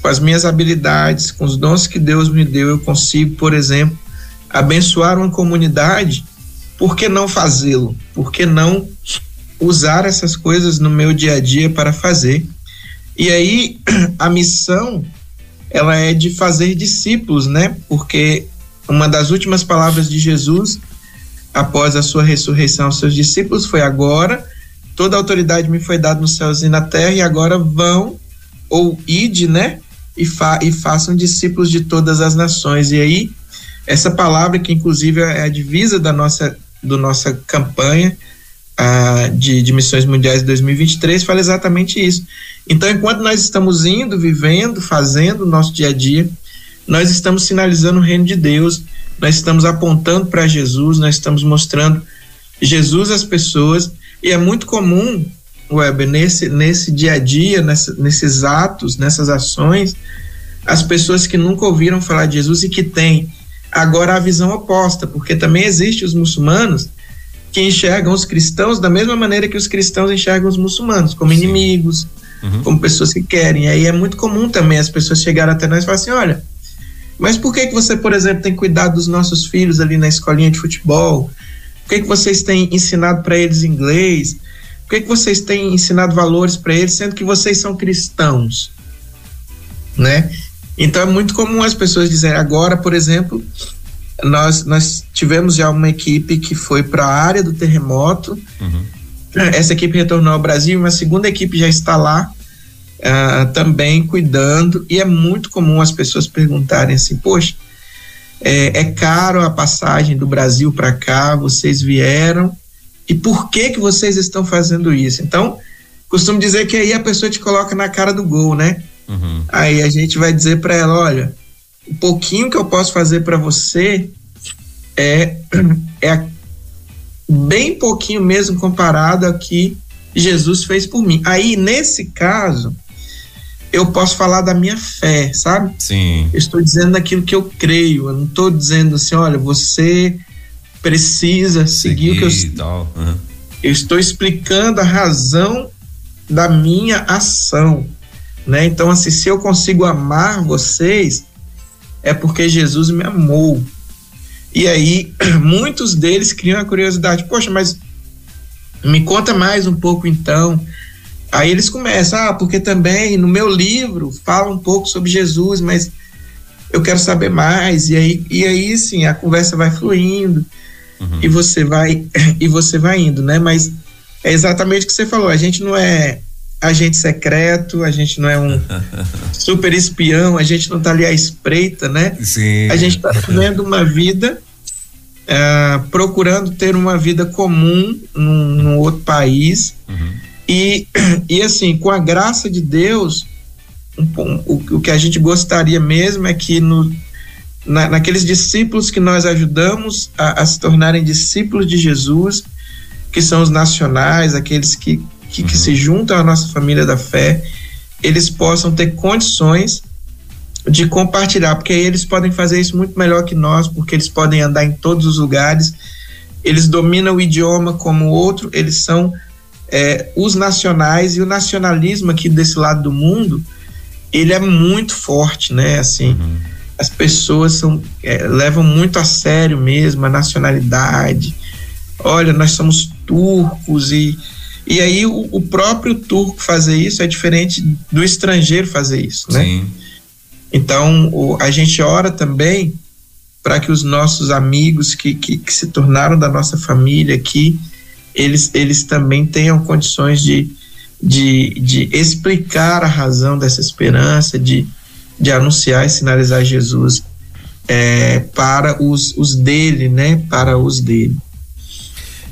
com as minhas habilidades, com os dons que Deus me deu, eu consigo, por exemplo, abençoar uma comunidade, por que não fazê-lo? Por que não usar essas coisas no meu dia a dia para fazer? E aí, [clears throat] a missão ela é de fazer discípulos, né? Porque uma das últimas palavras de Jesus após a sua ressurreição aos seus discípulos foi agora toda autoridade me foi dada nos céus e na terra e agora vão ou ide, né? E, fa e façam discípulos de todas as nações. E aí essa palavra que inclusive é a divisa da nossa do nossa campanha de, de missões mundiais de 2023 fala exatamente isso. Então, enquanto nós estamos indo, vivendo, fazendo o nosso dia a dia, nós estamos sinalizando o reino de Deus, nós estamos apontando para Jesus, nós estamos mostrando Jesus às pessoas, e é muito comum, Weber, nesse, nesse dia a dia, nessa, nesses atos, nessas ações, as pessoas que nunca ouviram falar de Jesus e que têm agora a visão oposta, porque também existe os muçulmanos que enxergam os cristãos da mesma maneira que os cristãos enxergam os muçulmanos, como Sim. inimigos, uhum. como pessoas que querem. E aí é muito comum também as pessoas chegarem até nós e falar assim: olha, Mas por que que você, por exemplo, tem cuidado dos nossos filhos ali na escolinha de futebol? Por que que vocês têm ensinado para eles inglês? Por que que vocês têm ensinado valores para eles, sendo que vocês são cristãos, né? Então é muito comum as pessoas dizerem agora, por exemplo, nós nós tivemos já uma equipe que foi para a área do terremoto. Uhum. Essa equipe retornou ao Brasil, uma segunda equipe já está lá uh, também cuidando, e é muito comum as pessoas perguntarem assim: poxa, é, é caro a passagem do Brasil para cá, vocês vieram, e por que que vocês estão fazendo isso? Então, costumo dizer que aí a pessoa te coloca na cara do gol, né? Uhum. Aí a gente vai dizer para ela: olha, o pouquinho que eu posso fazer para você é, é bem pouquinho mesmo comparado ao que Jesus fez por mim. Aí, nesse caso, eu posso falar da minha fé, sabe? Sim. Eu estou dizendo aquilo que eu creio. Eu não estou dizendo assim, olha, você precisa seguir, o que eu. Tal. Uhum. Eu estou explicando a razão da minha ação, né? Então, assim, se eu consigo amar vocês, é porque Jesus me amou. E aí, [clears throat] muitos deles criam a curiosidade: poxa, mas me conta mais um pouco então Aí eles começam, ah, porque também no meu livro fala um pouco sobre Jesus, mas eu quero saber mais. E aí, e aí sim, a conversa vai fluindo uhum. e você vai [clears throat] e você vai indo, né? Mas é exatamente o que você falou. A gente não é agente secreto, a gente não é um [laughs] super espião, a gente não tá ali à espreita, né? Sim. A gente tá vivendo uma vida uh, procurando ter uma vida comum num, num outro país. Uhum e, [clears throat] e assim, com a graça de Deus, um, um, o, o, que a gente gostaria mesmo é que no, na, naqueles discípulos que nós ajudamos a, a, se tornarem discípulos de Jesus, que são os nacionais, aqueles que, que, uhum. que se juntam à nossa família da fé, eles possam ter condições de compartilhar, porque eles podem fazer isso muito melhor que nós, porque eles podem andar em todos os lugares, eles dominam o idioma como o outro, eles são é, os nacionais e o nacionalismo aqui desse lado do mundo, ele é muito forte, né? Assim, uhum. as pessoas são, é, levam muito a sério mesmo a nacionalidade. Olha, nós somos turcos e e aí o, o próprio turco fazer isso é diferente do estrangeiro fazer isso, né? Sim. Então o, a gente ora também para que os nossos amigos que, que, que se tornaram da nossa família aqui eles, eles também tenham condições de, de, de explicar a razão dessa esperança, de, de anunciar e sinalizar Jesus é, para os, os dele, né? Para os dele.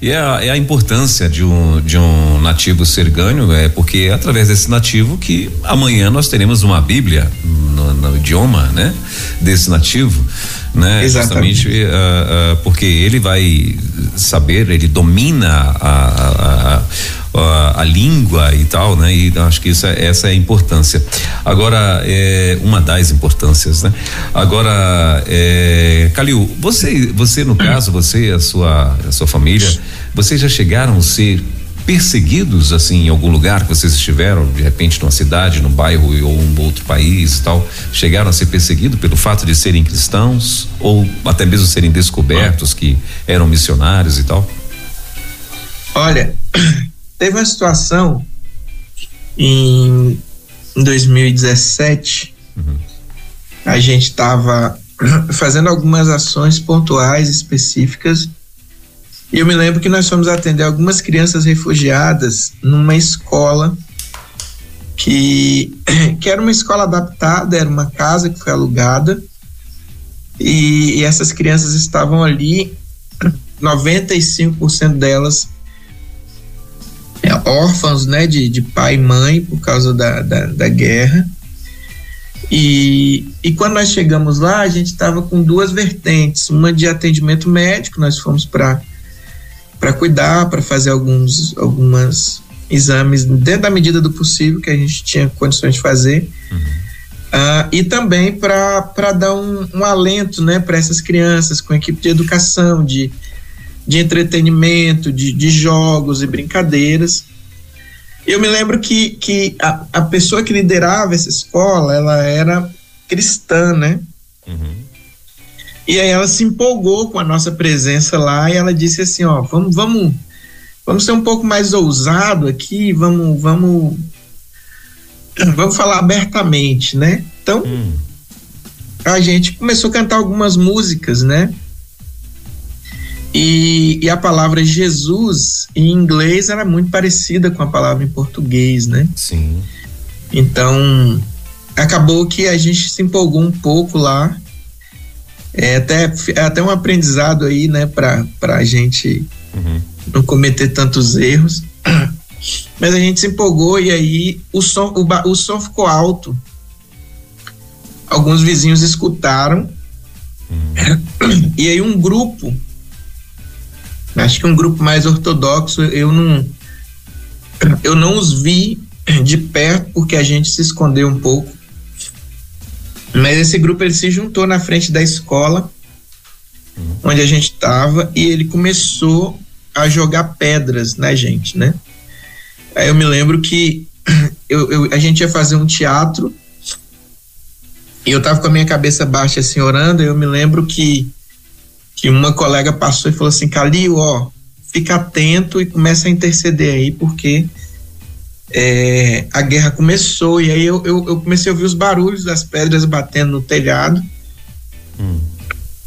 E é a, é a, importância de um, de um nativo ser ganho, é porque é através desse nativo que amanhã nós teremos uma Bíblia no, no idioma, né? Desse nativo né? Exatamente. Justamente uh, uh, porque ele vai saber, ele domina a, a, a, a, língua e tal, né? E acho que isso é, essa é a importância. Agora, é uma das importâncias, né? Agora, é, Calil, você, você no caso, você a sua, a sua família, vocês já chegaram a ser perseguidos assim em algum lugar que vocês estiveram, de repente numa cidade, num bairro ou um outro país e tal, chegaram a ser perseguidos pelo fato de serem cristãos ou até mesmo serem descobertos que eram missionários e tal? Olha, teve uma situação em, em 2017, uhum. a gente estava [clears throat] fazendo algumas ações pontuais específicas e eu me lembro que nós fomos atender algumas crianças refugiadas numa escola que, [clears throat] que era uma escola adaptada, era uma casa que foi alugada. E, e essas crianças estavam ali, [clears throat] 95% delas órfãos né, de, de pai e mãe por causa da, da, da guerra. E, e quando nós chegamos lá, a gente estava com duas vertentes: uma de atendimento médico, nós fomos para para cuidar, para fazer alguns algumas exames dentro da medida do possível que a gente tinha condições de fazer. Uhum. Uh, e também para dar um, um, alento né, para essas crianças com equipe de educação, de, de entretenimento, de, de jogos e brincadeiras. Eu me lembro que, que a, a pessoa que liderava essa escola, ela era cristã, né? Uhum. E aí ela se empolgou com a nossa presença lá e ela disse assim, ó, vamos, vamos, vamos ser um pouco mais ousado aqui, vamos, vamos, [clears throat] vamos falar abertamente, né? Então, hum. a gente começou a cantar algumas músicas, né? E, e, a palavra Jesus em inglês era muito parecida com a palavra em português, né? Sim. Então, acabou que a gente se empolgou um pouco lá. É até, é até um aprendizado aí, né, para a gente uhum. não cometer tantos erros. [clears throat] Mas a gente se empolgou e aí o som, o, o som ficou alto. Alguns vizinhos escutaram. Uhum. [clears throat] E aí um grupo Acho que um grupo mais ortodoxo eu não eu não os vi de perto porque a gente se escondeu um pouco. Mas esse grupo ele se juntou na frente da escola onde a gente estava e ele começou a jogar pedras na gente, né? Aí eu me lembro que eu, eu, a gente ia fazer um teatro e eu tava com a minha cabeça baixa assim orando, eu me lembro que que uma colega passou e falou assim, Calil, ó, fica atento e começa a interceder aí, porque é, a guerra começou, e aí eu, eu, eu, comecei a ouvir os barulhos das pedras batendo no telhado. Hum.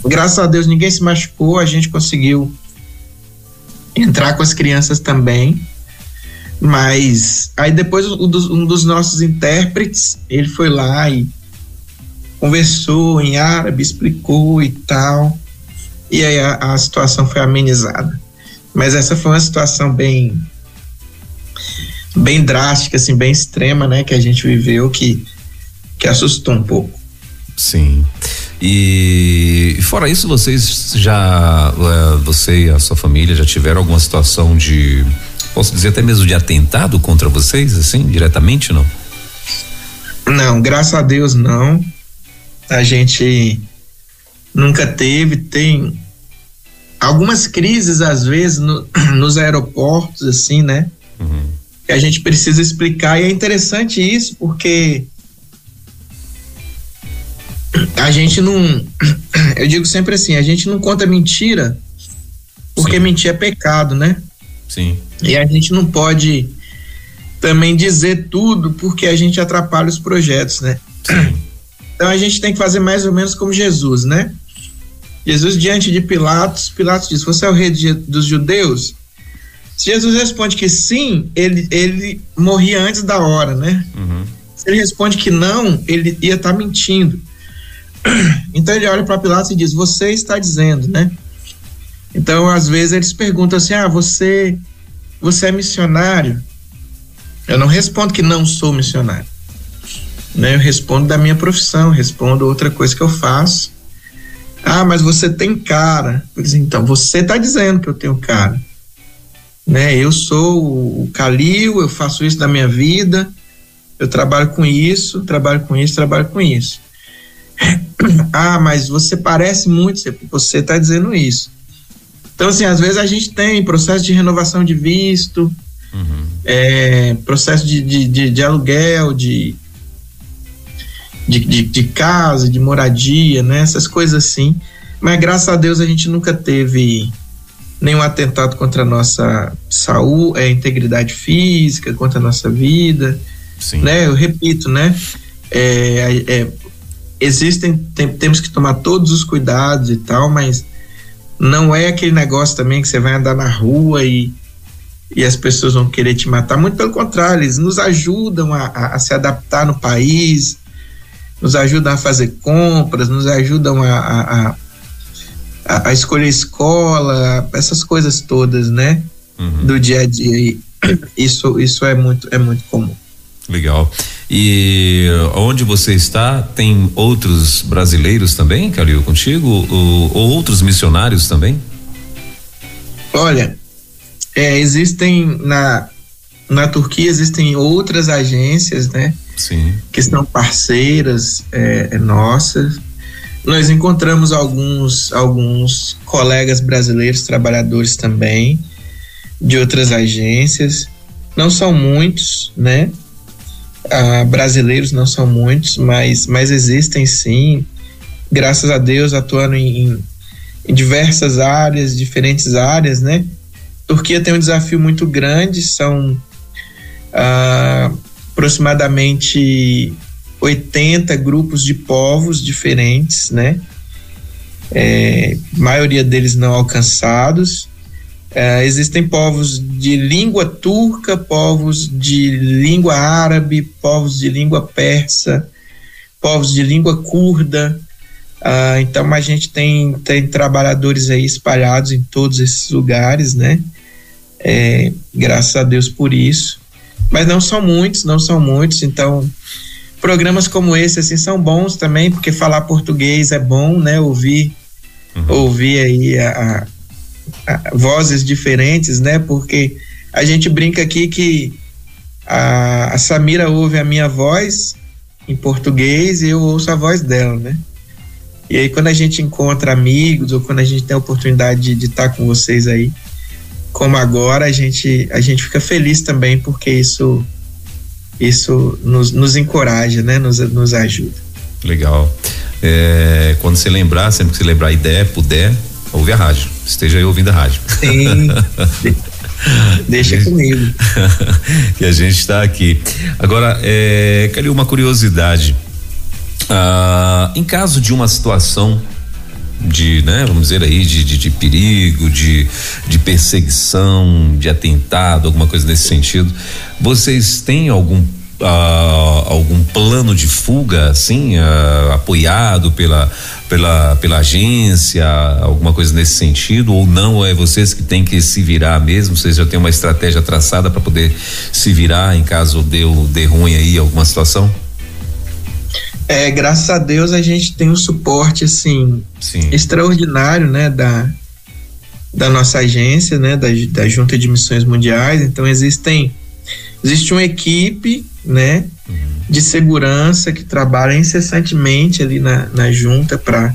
Graças a Deus ninguém se machucou, a gente conseguiu entrar com as crianças também. Mas aí depois um dos, um dos nossos intérpretes, ele foi lá e conversou em árabe, explicou e tal e aí a, a situação foi amenizada. Mas essa foi uma situação bem bem drástica, assim, bem extrema, né, que a gente viveu que que assustou um pouco. Sim. E fora isso, vocês já eh, você e a sua família já tiveram alguma situação de posso dizer até mesmo de atentado contra vocês, assim, diretamente, não? Não, graças a Deus não. A gente nunca teve, tem algumas crises às vezes no, [clears throat] nos aeroportos, assim, né? Uhum. Que a gente precisa explicar e é interessante isso porque [clears throat] a gente não, [clears throat] eu digo sempre assim, a gente não conta mentira porque Sim. mentir é pecado, né? Sim. E a gente não pode também dizer tudo porque a gente atrapalha os projetos, né? Sim. Então a gente tem que fazer mais ou menos como Jesus, né? Jesus diante de Pilatos, Pilatos diz: Você é o rei de, dos judeus? Se Jesus responde que sim, ele, ele morria antes da hora, né? Uhum. Se ele responde que não, ele ia estar tá mentindo. [clears throat] Então ele olha para Pilatos e diz: Você está dizendo, né? Então às vezes eles perguntam assim: Ah, você, você é missionário? Eu não respondo que não sou missionário. Né? Eu respondo da minha profissão, respondo outra coisa que eu faço ah, mas você tem cara. então, você está dizendo que eu tenho cara. Né? Eu sou o Calil, eu faço isso da minha vida, eu trabalho com isso, trabalho com isso, trabalho com isso. [coughs] ah, mas você parece muito, você está dizendo isso. Então, assim, às vezes a gente tem processo de renovação de visto, uhum. é, processo de, de, de, de aluguel, de, de, de, de casa, de moradia, né? Essas coisas assim. Mas graças a Deus a gente nunca teve nenhum atentado contra a nossa saúde, é, integridade física, contra a nossa vida. Sim. Né? Eu repito, né? É, é, existem, tem, temos que tomar todos os cuidados e tal, mas não é aquele negócio também que você vai andar na rua e, e as pessoas vão querer te matar. Muito pelo contrário, eles nos ajudam a, a, a se adaptar no país, nos ajudam a fazer compras, nos ajudam a, a, a, a escolher escola, essas coisas todas, né? Uhum. Do dia a dia. isso, isso é muito, é muito comum. Legal. E onde você está, tem outros brasileiros também, Calil, contigo? Ou, ou outros missionários também? Olha, é, existem na, na Turquia existem outras agências, né? Sim. que são parceiras é, é, nossas. Nós encontramos alguns, alguns colegas brasileiros, trabalhadores também, de outras agências. Não são muitos, né? Ah, brasileiros não são muitos, mas, mas existem sim, graças a Deus, atuando em, em diversas áreas, diferentes áreas, né? Turquia tem um desafio muito grande, são ah, aproximadamente 80 grupos de povos diferentes, né? É, maioria deles não alcançados. É, existem povos de língua turca, povos de língua árabe, povos de língua persa, povos de língua curda. Ah, então a gente tem, tem trabalhadores aí espalhados em todos esses lugares, né? É, graças a Deus por isso. Mas não são muitos, não são muitos, então programas como esse assim são bons também, porque falar português é bom, né? Ouvir uhum. ouvir aí a, a, a, vozes diferentes, né? Porque a gente brinca aqui que a, a Samira ouve a minha voz em português e eu ouço a voz dela, né? E aí quando a gente encontra amigos ou quando a gente tem a oportunidade de, de estar com vocês aí, como agora, a gente, a gente fica feliz também porque isso isso nos, nos encoraja, né? Nos, nos ajuda. Legal. É, quando você lembrar, sempre que você lembrar a ideia, puder, ouve a rádio. Esteja aí ouvindo a rádio. Sim. [laughs] Deixa comigo. que [laughs] a gente está aqui. Agora, é, queria uma curiosidade. Ah, em caso de uma situação de, né, vamos dizer aí, de, de, de, perigo, de, de perseguição, de atentado, alguma coisa nesse sentido. Vocês têm algum Uh, algum plano de fuga, assim, uh, apoiado pela, pela, pela agência, alguma coisa nesse sentido, ou não? É vocês que têm que se virar mesmo? Vocês já têm uma estratégia traçada para poder se virar em caso dê, dê ruim aí alguma situação? É, graças a Deus a gente tem um suporte assim Sim. extraordinário, né, da da nossa agência, né, da, da Junta de Missões Mundiais. Então existem existe uma equipe, né, uhum. de segurança que trabalha incessantemente ali na, na junta para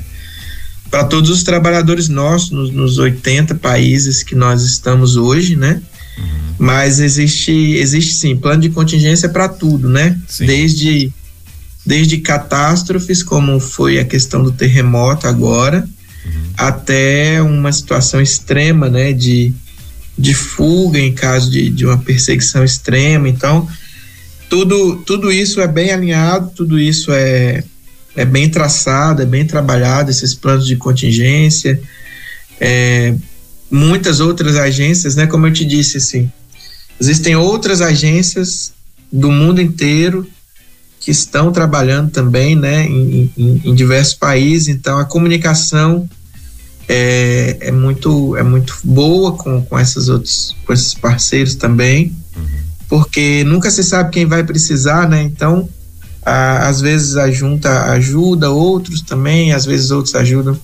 para todos os trabalhadores nossos nos, nos 80 países que nós estamos hoje, né? Uhum. Mas existe existe sim plano de contingência para tudo, né? Sim. Desde desde catástrofes, como foi a questão do terremoto agora, uhum. até uma situação extrema, né, de, de fuga em caso de, de uma perseguição extrema. Então, tudo, tudo isso é bem alinhado, tudo isso é, é bem traçado, é bem trabalhado, esses planos de contingência. É, muitas outras agências, né, como eu te disse, assim, existem outras agências do mundo inteiro que estão trabalhando também, né, em, em, em diversos países. Então, a comunicação é, é, muito é muito boa com, com esses outros com esses parceiros também, porque nunca se sabe quem vai precisar, né? Então, a, às vezes a junta ajuda outros também, às vezes outros ajudam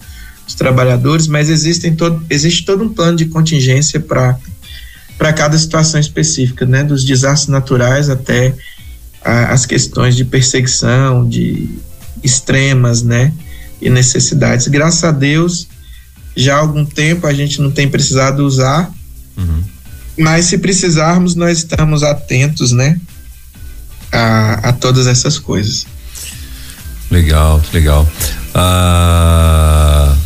os trabalhadores, mas existem todo existe todo um plano de contingência para cada situação específica, né? Dos desastres naturais até a, as questões de perseguição, de extremas, né? E necessidades. Graças a Deus, já há algum tempo a gente não tem precisado usar, uhum. mas se precisarmos, nós estamos atentos, né? A, a todas essas coisas. Legal, legal. Ah,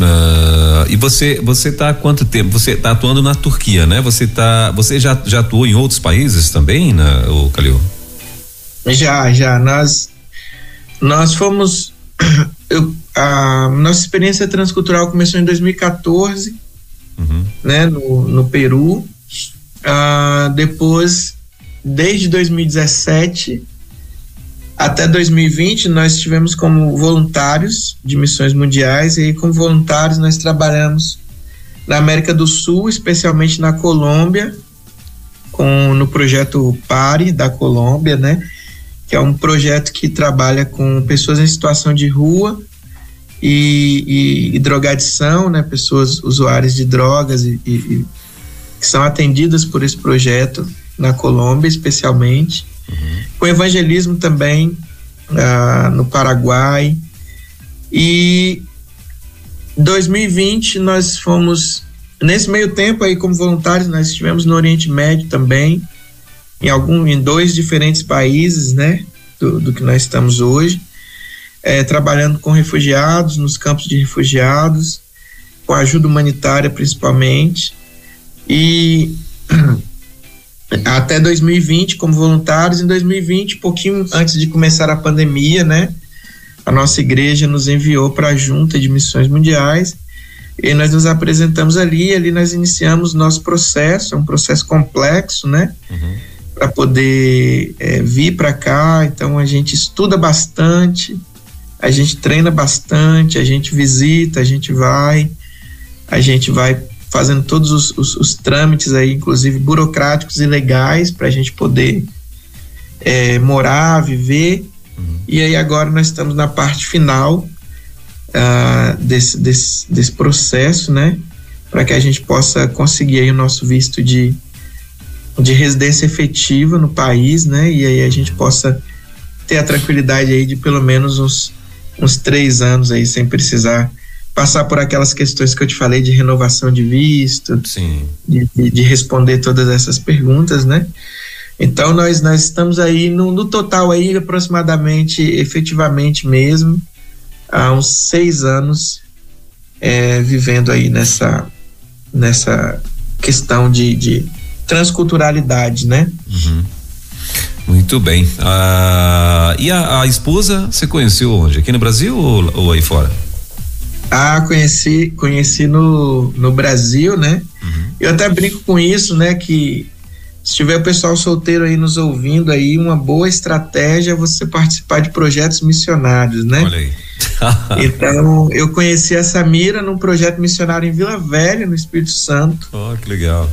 ah, e você você está há quanto tempo? Você está atuando na Turquia, né? Você tá você já já atuou em outros países também, na o Calil? Já, já. Nós nós fomos [coughs] eu, a nossa experiência transcultural começou em 2014, uhum. né, no, no Peru. Ah, depois, desde 2017 até 2020, nós estivemos como voluntários de missões mundiais e como voluntários nós trabalhamos na América do Sul, especialmente na Colômbia, com no projeto Pare da Colômbia, né? Que é um projeto que trabalha com pessoas em situação de rua e, e, e drogadição, né? Pessoas usuárias de drogas e, e, que são atendidas por esse projeto na Colômbia, especialmente uhum. com evangelismo também ah, no Paraguai. E 2020 nós fomos nesse meio tempo aí como voluntários nós estivemos no Oriente Médio também em algum em dois diferentes países, né, do, do que nós estamos hoje. é, trabalhando com refugiados, nos campos de refugiados, com ajuda humanitária principalmente. E [clears throat] até 2020 como voluntários. Em 2020, pouquinho antes de começar a pandemia, né? A nossa igreja nos enviou para a Junta de Missões Mundiais e nós nos apresentamos ali. Ali nós iniciamos nosso processo, é um processo complexo, né? Uhum. Para poder é, vir para cá. Então a gente estuda bastante, a gente treina bastante, a gente visita, a gente vai, a gente vai fazendo todos os, os, os trâmites aí, inclusive burocráticos e legais, para a gente poder é, morar, viver. Uhum. E aí agora nós estamos na parte final uh, desse, desse, desse processo, né? Para que a gente possa conseguir aí o nosso visto de, de residência efetiva no país, né? E aí a gente possa ter a tranquilidade aí de pelo menos uns, uns três anos aí sem precisar passar por aquelas questões que eu te falei de renovação de visto, Sim. De, de, de responder todas essas perguntas, né? Então nós nós estamos aí no, no total aí aproximadamente, efetivamente mesmo, há uns seis anos é, vivendo aí nessa nessa questão de, de transculturalidade, né? Uhum. Muito bem. Ah, e a, a, esposa você conheceu onde? Aqui no Brasil ou, ou aí fora? Ah, conheci, conheci no, no Brasil, né? Uhum. Eu até brinco com isso, né? Que se tiver pessoal solteiro aí nos ouvindo aí, uma boa estratégia é você participar de projetos missionários, né? Olha aí. [laughs] então, eu conheci a Samira num projeto missionário em Vila Velha, no Espírito Santo. Oh, que legal.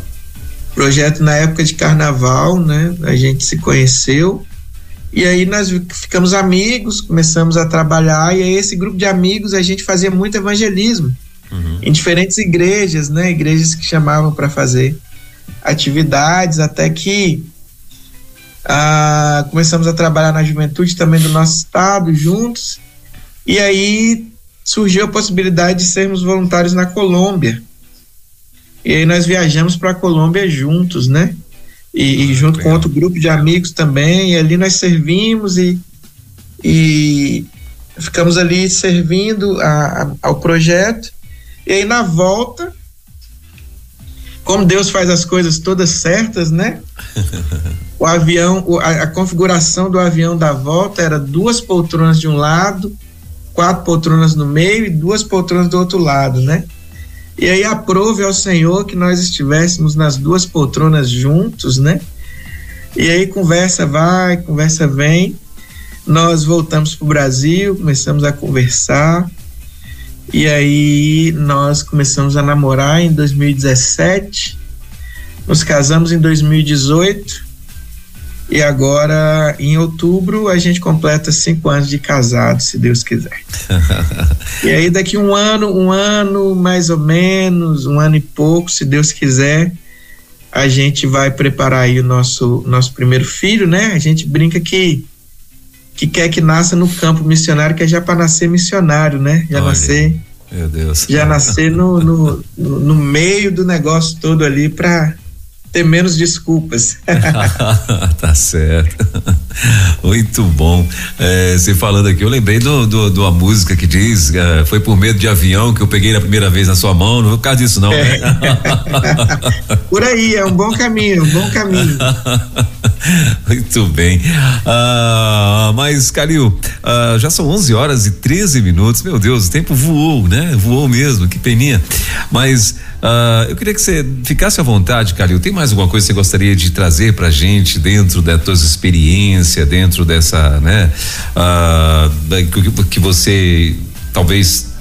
Projeto na época de carnaval, né? A gente se conheceu. E aí nós ficamos amigos, começamos a trabalhar, e aí esse grupo de amigos a gente fazia muito evangelismo uhum. em diferentes igrejas, né? Igrejas que chamavam para fazer atividades, até que ah, começamos a trabalhar na juventude também do nosso estado juntos. E aí surgiu a possibilidade de sermos voluntários na Colômbia. E aí nós viajamos para a Colômbia juntos, né? E, e junto Legal. com outro grupo de amigos também. E ali nós servimos e, e ficamos ali servindo a, a, ao projeto. E aí na volta como Deus faz as coisas todas certas, né? [laughs] O avião, a, a, configuração do avião da volta era duas poltronas de um lado, quatro poltronas no meio e duas poltronas do outro lado, né? E aí aprove ao Senhor que nós estivéssemos nas duas poltronas juntos, né? E aí conversa vai, conversa vem. Nós voltamos para o Brasil, começamos a conversar. E aí nós começamos a namorar em 2017, nos casamos em 2018 e agora em outubro a gente completa cinco anos de casado, se Deus quiser. [laughs] e aí daqui um ano, um ano mais ou menos, um ano e pouco, se Deus quiser, a gente vai preparar aí o nosso nosso primeiro filho, né? A gente brinca que que quer que nasça no campo missionário, que é já para nascer missionário, né? Já Olha, nascer. Meu Deus. Já nascer no, no, no meio do negócio todo ali para ter menos desculpas. [laughs] tá certo. [laughs] Muito bom. É, você falando aqui, eu lembrei do, do, de uma música que diz: é, Foi por medo de avião que eu peguei a primeira vez na sua mão. Não é por causa disso, não, né? É. [laughs] por aí, é um bom caminho, um bom caminho. [laughs] Muito bem. Ah, mas, Calil, ah, já são 11 horas e 13 minutos. Meu Deus, o tempo voou, né? Voou mesmo, que peninha. Mas Uh, eu queria que você ficasse à vontade, Calil. Tem mais alguma coisa que você gostaria de trazer pra gente dentro da tua dentro dessa, né? Uh, que você talvez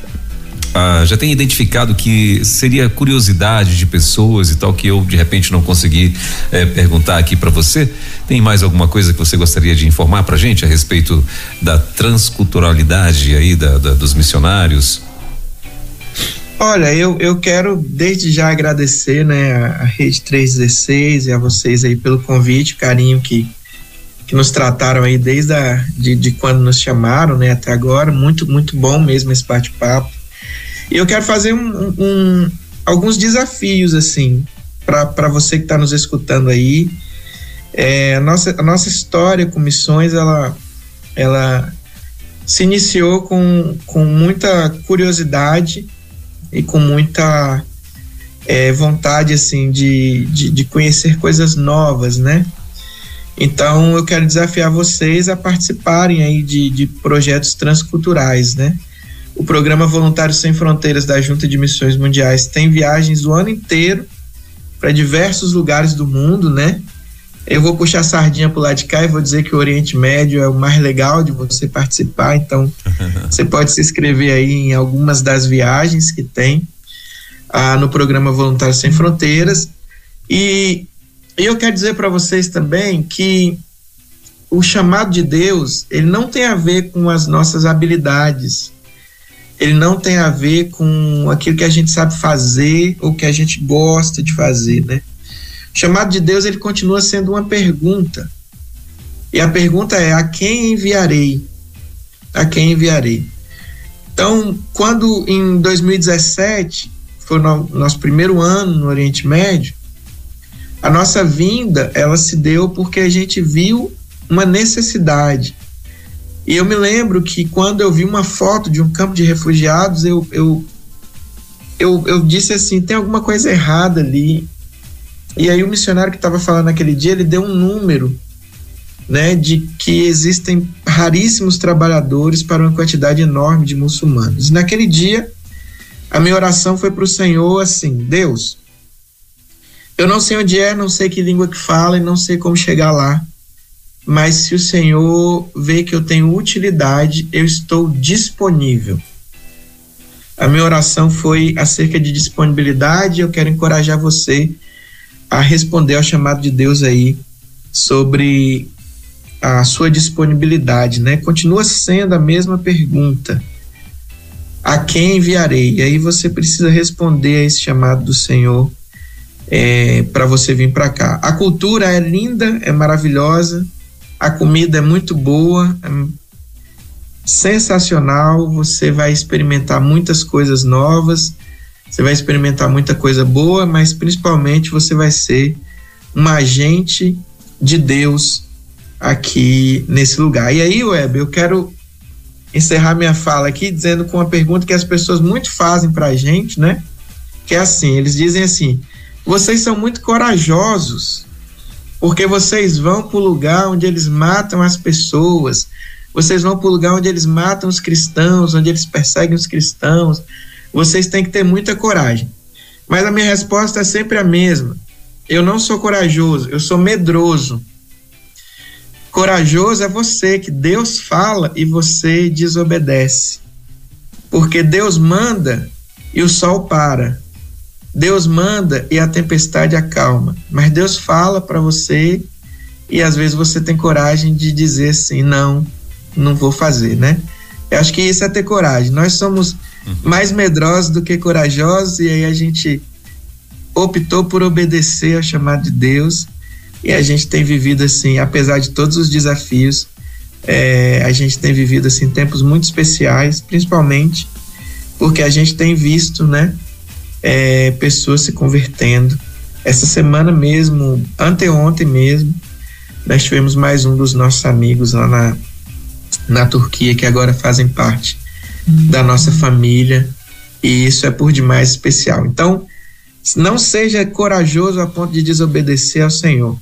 uh, já tenha identificado que seria curiosidade de pessoas e tal que eu de repente não consegui eh, perguntar aqui para você. Tem mais alguma coisa que você gostaria de informar pra gente a respeito da transculturalidade aí da, da dos missionários? Olha, eu, eu quero desde já agradecer né, a Rede 316 e a vocês aí pelo convite, carinho que, que nos trataram aí desde a, de, de quando nos chamaram né, até agora. Muito, muito bom mesmo esse bate-papo. E eu quero fazer um, um, alguns desafios assim para você que está nos escutando aí. É, a, nossa, a nossa história com missões, ela, ela se iniciou com, com muita curiosidade e com muita é, vontade assim de, de, de, conhecer coisas novas, né? Então eu quero desafiar vocês a participarem aí de, de projetos transculturais, né? O programa Voluntários Sem Fronteiras da Junta de Missões Mundiais tem viagens o ano inteiro para diversos lugares do mundo, né? Eu vou puxar a sardinha pro lado de cá e vou dizer que o Oriente Médio é o mais legal de você participar, então [laughs] você pode se inscrever aí em algumas das viagens que tem ah, no programa Voluntários Sem Fronteiras. E, e eu quero dizer para vocês também que o chamado de Deus, ele não tem a ver com as nossas habilidades, ele não tem a ver com aquilo que a gente sabe fazer ou que a gente gosta de fazer, né? O chamado de Deus ele continua sendo uma pergunta. E a pergunta é: a quem enviarei? A quem enviarei? Então, quando em 2017 foi o nosso primeiro ano no Oriente Médio, a nossa vinda ela se deu porque a gente viu uma necessidade. E eu me lembro que quando eu vi uma foto de um campo de refugiados, eu, eu, eu, eu disse assim: tem alguma coisa errada ali. E aí o missionário que estava falando naquele dia, ele deu um número, né, de que existem raríssimos trabalhadores para uma quantidade enorme de muçulmanos. naquele dia, a minha oração foi para o Senhor assim: Deus, eu não sei onde é, não sei que língua que fala e não sei como chegar lá, mas se o Senhor vê que eu tenho utilidade, eu estou disponível. A minha oração foi acerca de disponibilidade. Eu quero encorajar você a responder ao chamado de Deus aí sobre a sua disponibilidade, né? Continua sendo a mesma pergunta. A quem enviarei? E aí você precisa responder a esse chamado do Senhor é, para você vir para cá. A cultura é linda, é maravilhosa, a comida é muito boa, é sensacional. Você vai experimentar muitas coisas novas você vai experimentar muita coisa boa, mas principalmente você vai ser um agente de Deus aqui nesse lugar. E aí, Web, eu quero encerrar minha fala aqui dizendo com uma pergunta que as pessoas muito fazem pra gente, né? Que é assim, eles dizem assim: "Vocês são muito corajosos, porque vocês vão para o lugar onde eles matam as pessoas, vocês vão para o lugar onde eles matam os cristãos, onde eles perseguem os cristãos, vocês têm que ter muita coragem. Mas a minha resposta é sempre a mesma. Eu não sou corajoso, eu sou medroso. Corajoso é você que Deus fala e você desobedece. Porque Deus manda e o sol para. Deus manda e a tempestade acalma. Mas Deus fala para você e às vezes você tem coragem de dizer assim: não, não vou fazer, né? Eu acho que isso é ter coragem. Nós somos uhum. mais medrosos do que corajosos, e aí a gente optou por obedecer ao chamado de Deus, e a gente tem vivido assim, apesar de todos os desafios, é, a gente tem vivido assim tempos muito especiais, principalmente porque a gente tem visto, né, é, pessoas se convertendo. Essa semana mesmo, anteontem mesmo, nós tivemos mais um dos nossos amigos lá na, na Turquia que agora fazem parte da nossa família e isso é por demais especial. Então, não seja corajoso a ponto de desobedecer ao Senhor.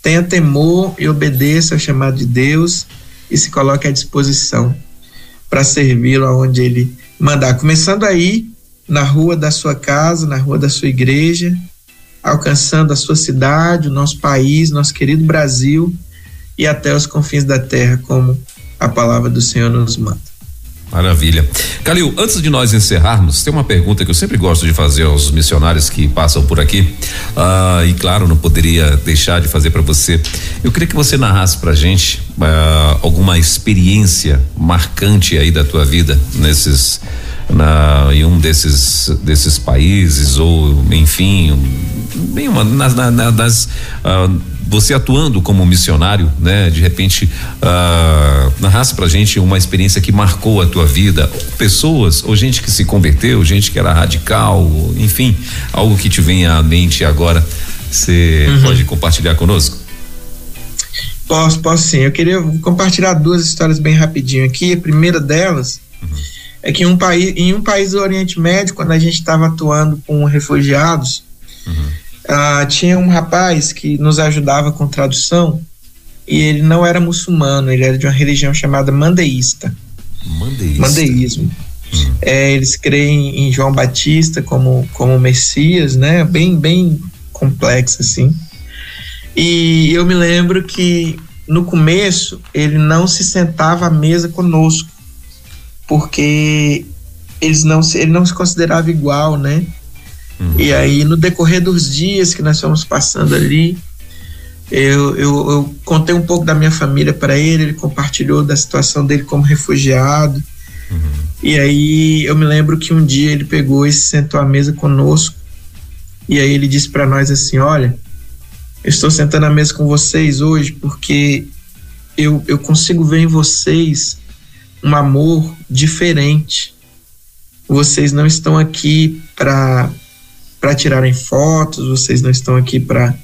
Tenha temor e obedeça ao chamado de Deus e se coloque à disposição para servi-lo aonde ele mandar. Começando aí na rua da sua casa, na rua da sua igreja, alcançando a sua cidade, o nosso país, nosso querido Brasil e até os confins da terra, como a palavra do Senhor nos manda. Maravilha. Calil, antes de nós encerrarmos, tem uma pergunta que eu sempre gosto de fazer aos missionários que passam por aqui. Ah, e claro, não poderia deixar de fazer para você. Eu queria que você narrasse pra gente ah, alguma experiência marcante aí da tua vida nesses na, em um desses desses países ou enfim, bem uma nas, nas, ah, você atuando como missionário, né? De repente, uh, narrasse pra gente uma experiência que marcou a tua vida, pessoas, ou gente que se converteu, gente que era radical, enfim, algo que te venha à mente agora, você uhum. pode compartilhar conosco? Posso, posso sim. Eu queria compartilhar duas histórias bem rapidinho aqui. A primeira delas uhum. É que em um, país, em um país do Oriente Médio, quando a gente estava atuando com refugiados, uhum. uh, tinha um rapaz que nos ajudava com tradução e ele não era muçulmano, ele era de uma religião chamada mandeísta. Mandeísta. Mandeísmo. Uhum. É, eles creem em João Batista como, como Messias, né? Bem, bem complexo assim. E eu me lembro que no começo ele não se sentava à mesa conosco, porque eles não se, ele não se considerava igual, né? Uhum. E aí no decorrer dos dias que nós fomos passando ali, eu, eu, eu contei um pouco da minha família para ele, ele compartilhou da situação dele como refugiado. Uhum. E aí eu me lembro que um dia ele pegou e se sentou à mesa conosco. E aí ele disse para nós assim: Olha, eu estou sentando à mesa com vocês hoje porque eu, eu consigo ver em vocês um amor diferente. Vocês não estão aqui para para tirarem fotos, vocês não estão aqui para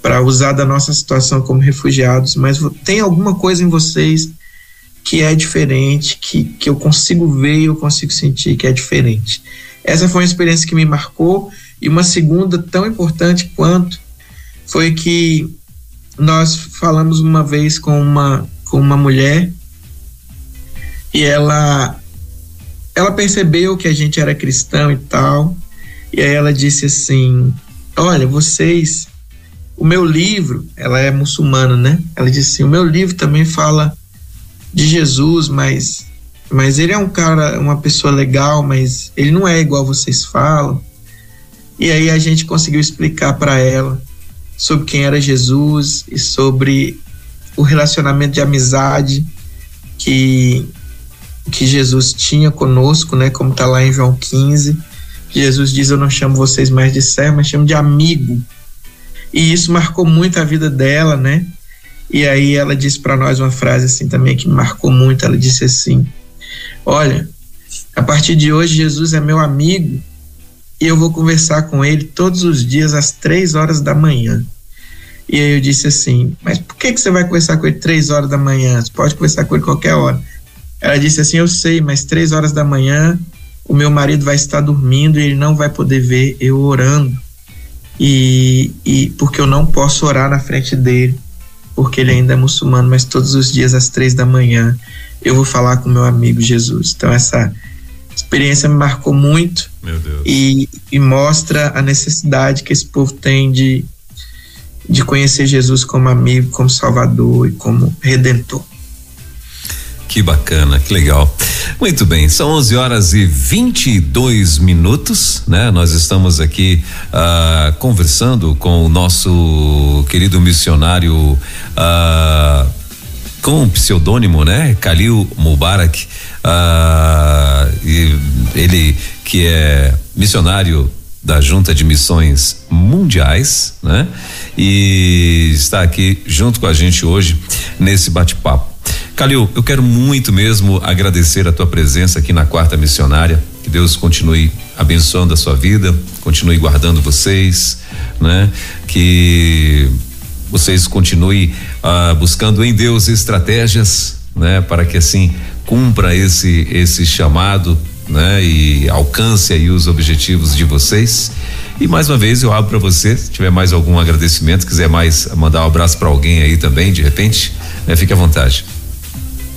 para usar da nossa situação como refugiados, mas tem alguma coisa em vocês que é diferente, que, que eu consigo ver e eu consigo sentir que é diferente. Essa foi uma experiência que me marcou e uma segunda tão importante quanto foi que nós falamos uma vez com uma, com uma mulher e ela ela percebeu que a gente era cristão e tal e aí ela disse assim olha vocês o meu livro ela é muçulmana né? Ela disse assim o meu livro também fala de Jesus mas mas ele é um cara uma pessoa legal mas ele não é igual vocês falam. E aí a gente conseguiu explicar para ela sobre quem era Jesus e sobre o relacionamento de amizade que que Jesus tinha conosco, né, como está lá em João 15. Jesus diz: Eu não chamo vocês mais de servo, mas chamo de amigo. E isso marcou muito a vida dela, né? E aí ela disse para nós uma frase assim também que marcou muito. Ela disse assim: Olha, a partir de hoje Jesus é meu amigo e eu vou conversar com ele todos os dias às três horas da manhã. E aí eu disse assim, mas por que, que você vai conversar com ele três horas da manhã? Você pode conversar com ele qualquer hora. Ela disse assim, eu sei, mas três horas da manhã o meu marido vai estar dormindo e ele não vai poder ver eu orando. E, e porque eu não posso orar na frente dele, porque ele ainda é muçulmano, mas todos os dias às três da manhã eu vou falar com meu amigo Jesus. Então essa experiência me marcou muito e, e, mostra a necessidade que esse povo tem de, de conhecer Jesus como amigo, como Salvador e como Redentor. Que bacana, que legal. Muito bem, são 11 horas e 22 minutos, né? Nós estamos aqui uh, conversando com o nosso querido missionário uh, com o pseudônimo, né? Khalil Mubarak. Uh, e ele que é missionário da Junta de Missões Mundiais, né? E está aqui junto com a gente hoje nesse bate-papo. Calil, eu quero muito mesmo agradecer a tua presença aqui na quarta missionária. Que Deus continue abençoando a sua vida, continue guardando vocês, né? Que vocês continuem ah, buscando em Deus estratégias, né? Para que assim cumpra esse esse chamado, né? E alcance aí os objetivos de vocês. E mais uma vez eu abro para você, se tiver mais algum agradecimento, quiser mais mandar um abraço para alguém aí também, de repente, né? fique à vontade.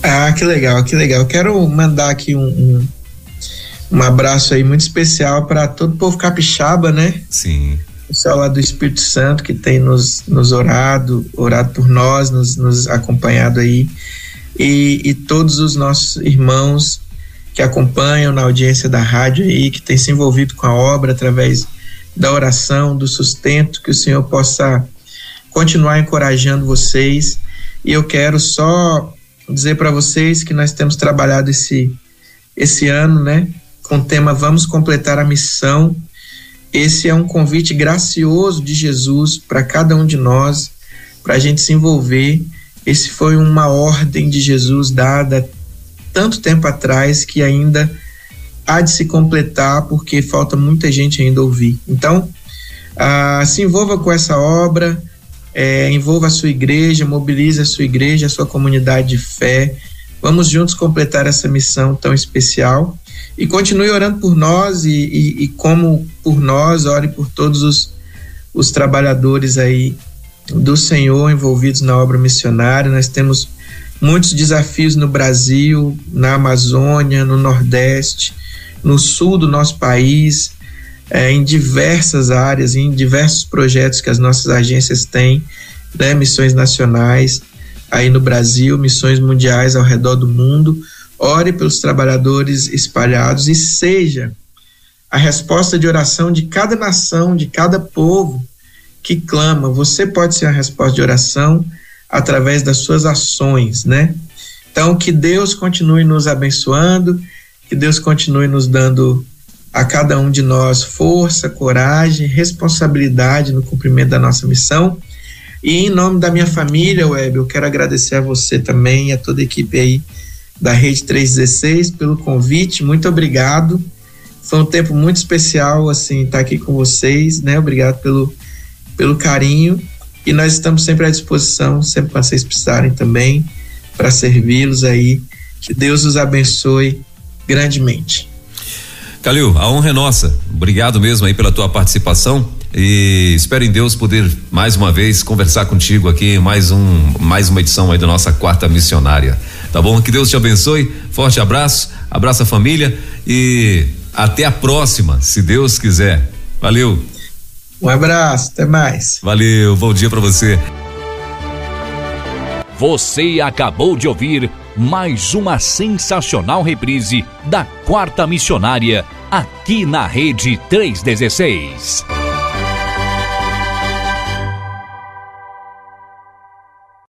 Ah, que legal, que legal. Quero mandar aqui um, um, um abraço aí muito especial para todo o povo capixaba, né? Sim. O pessoal lá do Espírito Santo que tem nos, nos orado, orado por nós, nos, nos acompanhado aí. E, e todos os nossos irmãos que acompanham na audiência da rádio aí, que tem se envolvido com a obra através da oração, do sustento, que o Senhor possa continuar encorajando vocês. E eu quero só dizer para vocês que nós temos trabalhado esse, esse ano, né, com o tema Vamos Completar a Missão. Esse é um convite gracioso de Jesus para cada um de nós, para a gente se envolver. Esse foi uma ordem de Jesus dada tanto tempo atrás que ainda há de se completar porque falta muita gente ainda ouvir. Então, ah, se envolva com essa obra, é, envolva a sua igreja, mobilize a sua igreja, a sua comunidade de fé. Vamos juntos completar essa missão tão especial e continue orando por nós e, e, e como por nós, ore por todos os, os trabalhadores aí do Senhor envolvidos na obra missionária. Nós temos muitos desafios no Brasil, na Amazônia, no Nordeste, no sul do nosso país, é, em diversas áreas, em diversos projetos que as nossas agências têm, né, missões nacionais aí no Brasil, missões mundiais ao redor do mundo. Ore pelos trabalhadores espalhados e seja a resposta de oração de cada nação, de cada povo que clama. Você pode ser a resposta de oração através das suas ações, né? Então, que Deus continue nos abençoando, que Deus continue nos dando a cada um de nós força, coragem, responsabilidade no cumprimento da nossa missão. E em nome da minha família, Web, eu quero agradecer a você também e a toda a equipe aí da Rede 316 pelo convite. Muito obrigado. Foi um tempo muito especial assim estar aqui com vocês, né? Obrigado pelo pelo carinho e nós estamos sempre à disposição, sempre que vocês precisarem também, para servi-los aí. Que Deus os abençoe grandemente. Calil, a honra é nossa. Obrigado mesmo aí pela tua participação e espero em Deus poder mais uma vez conversar contigo aqui mais um mais uma edição aí da nossa quarta missionária. Tá bom? Que Deus te abençoe. Forte abraço, abraça a família e até a próxima, se Deus quiser. Valeu. Um abraço, até mais. Valeu, bom dia para você. Você acabou de ouvir mais uma sensacional reprise da Quarta Missionária aqui na Rede 316.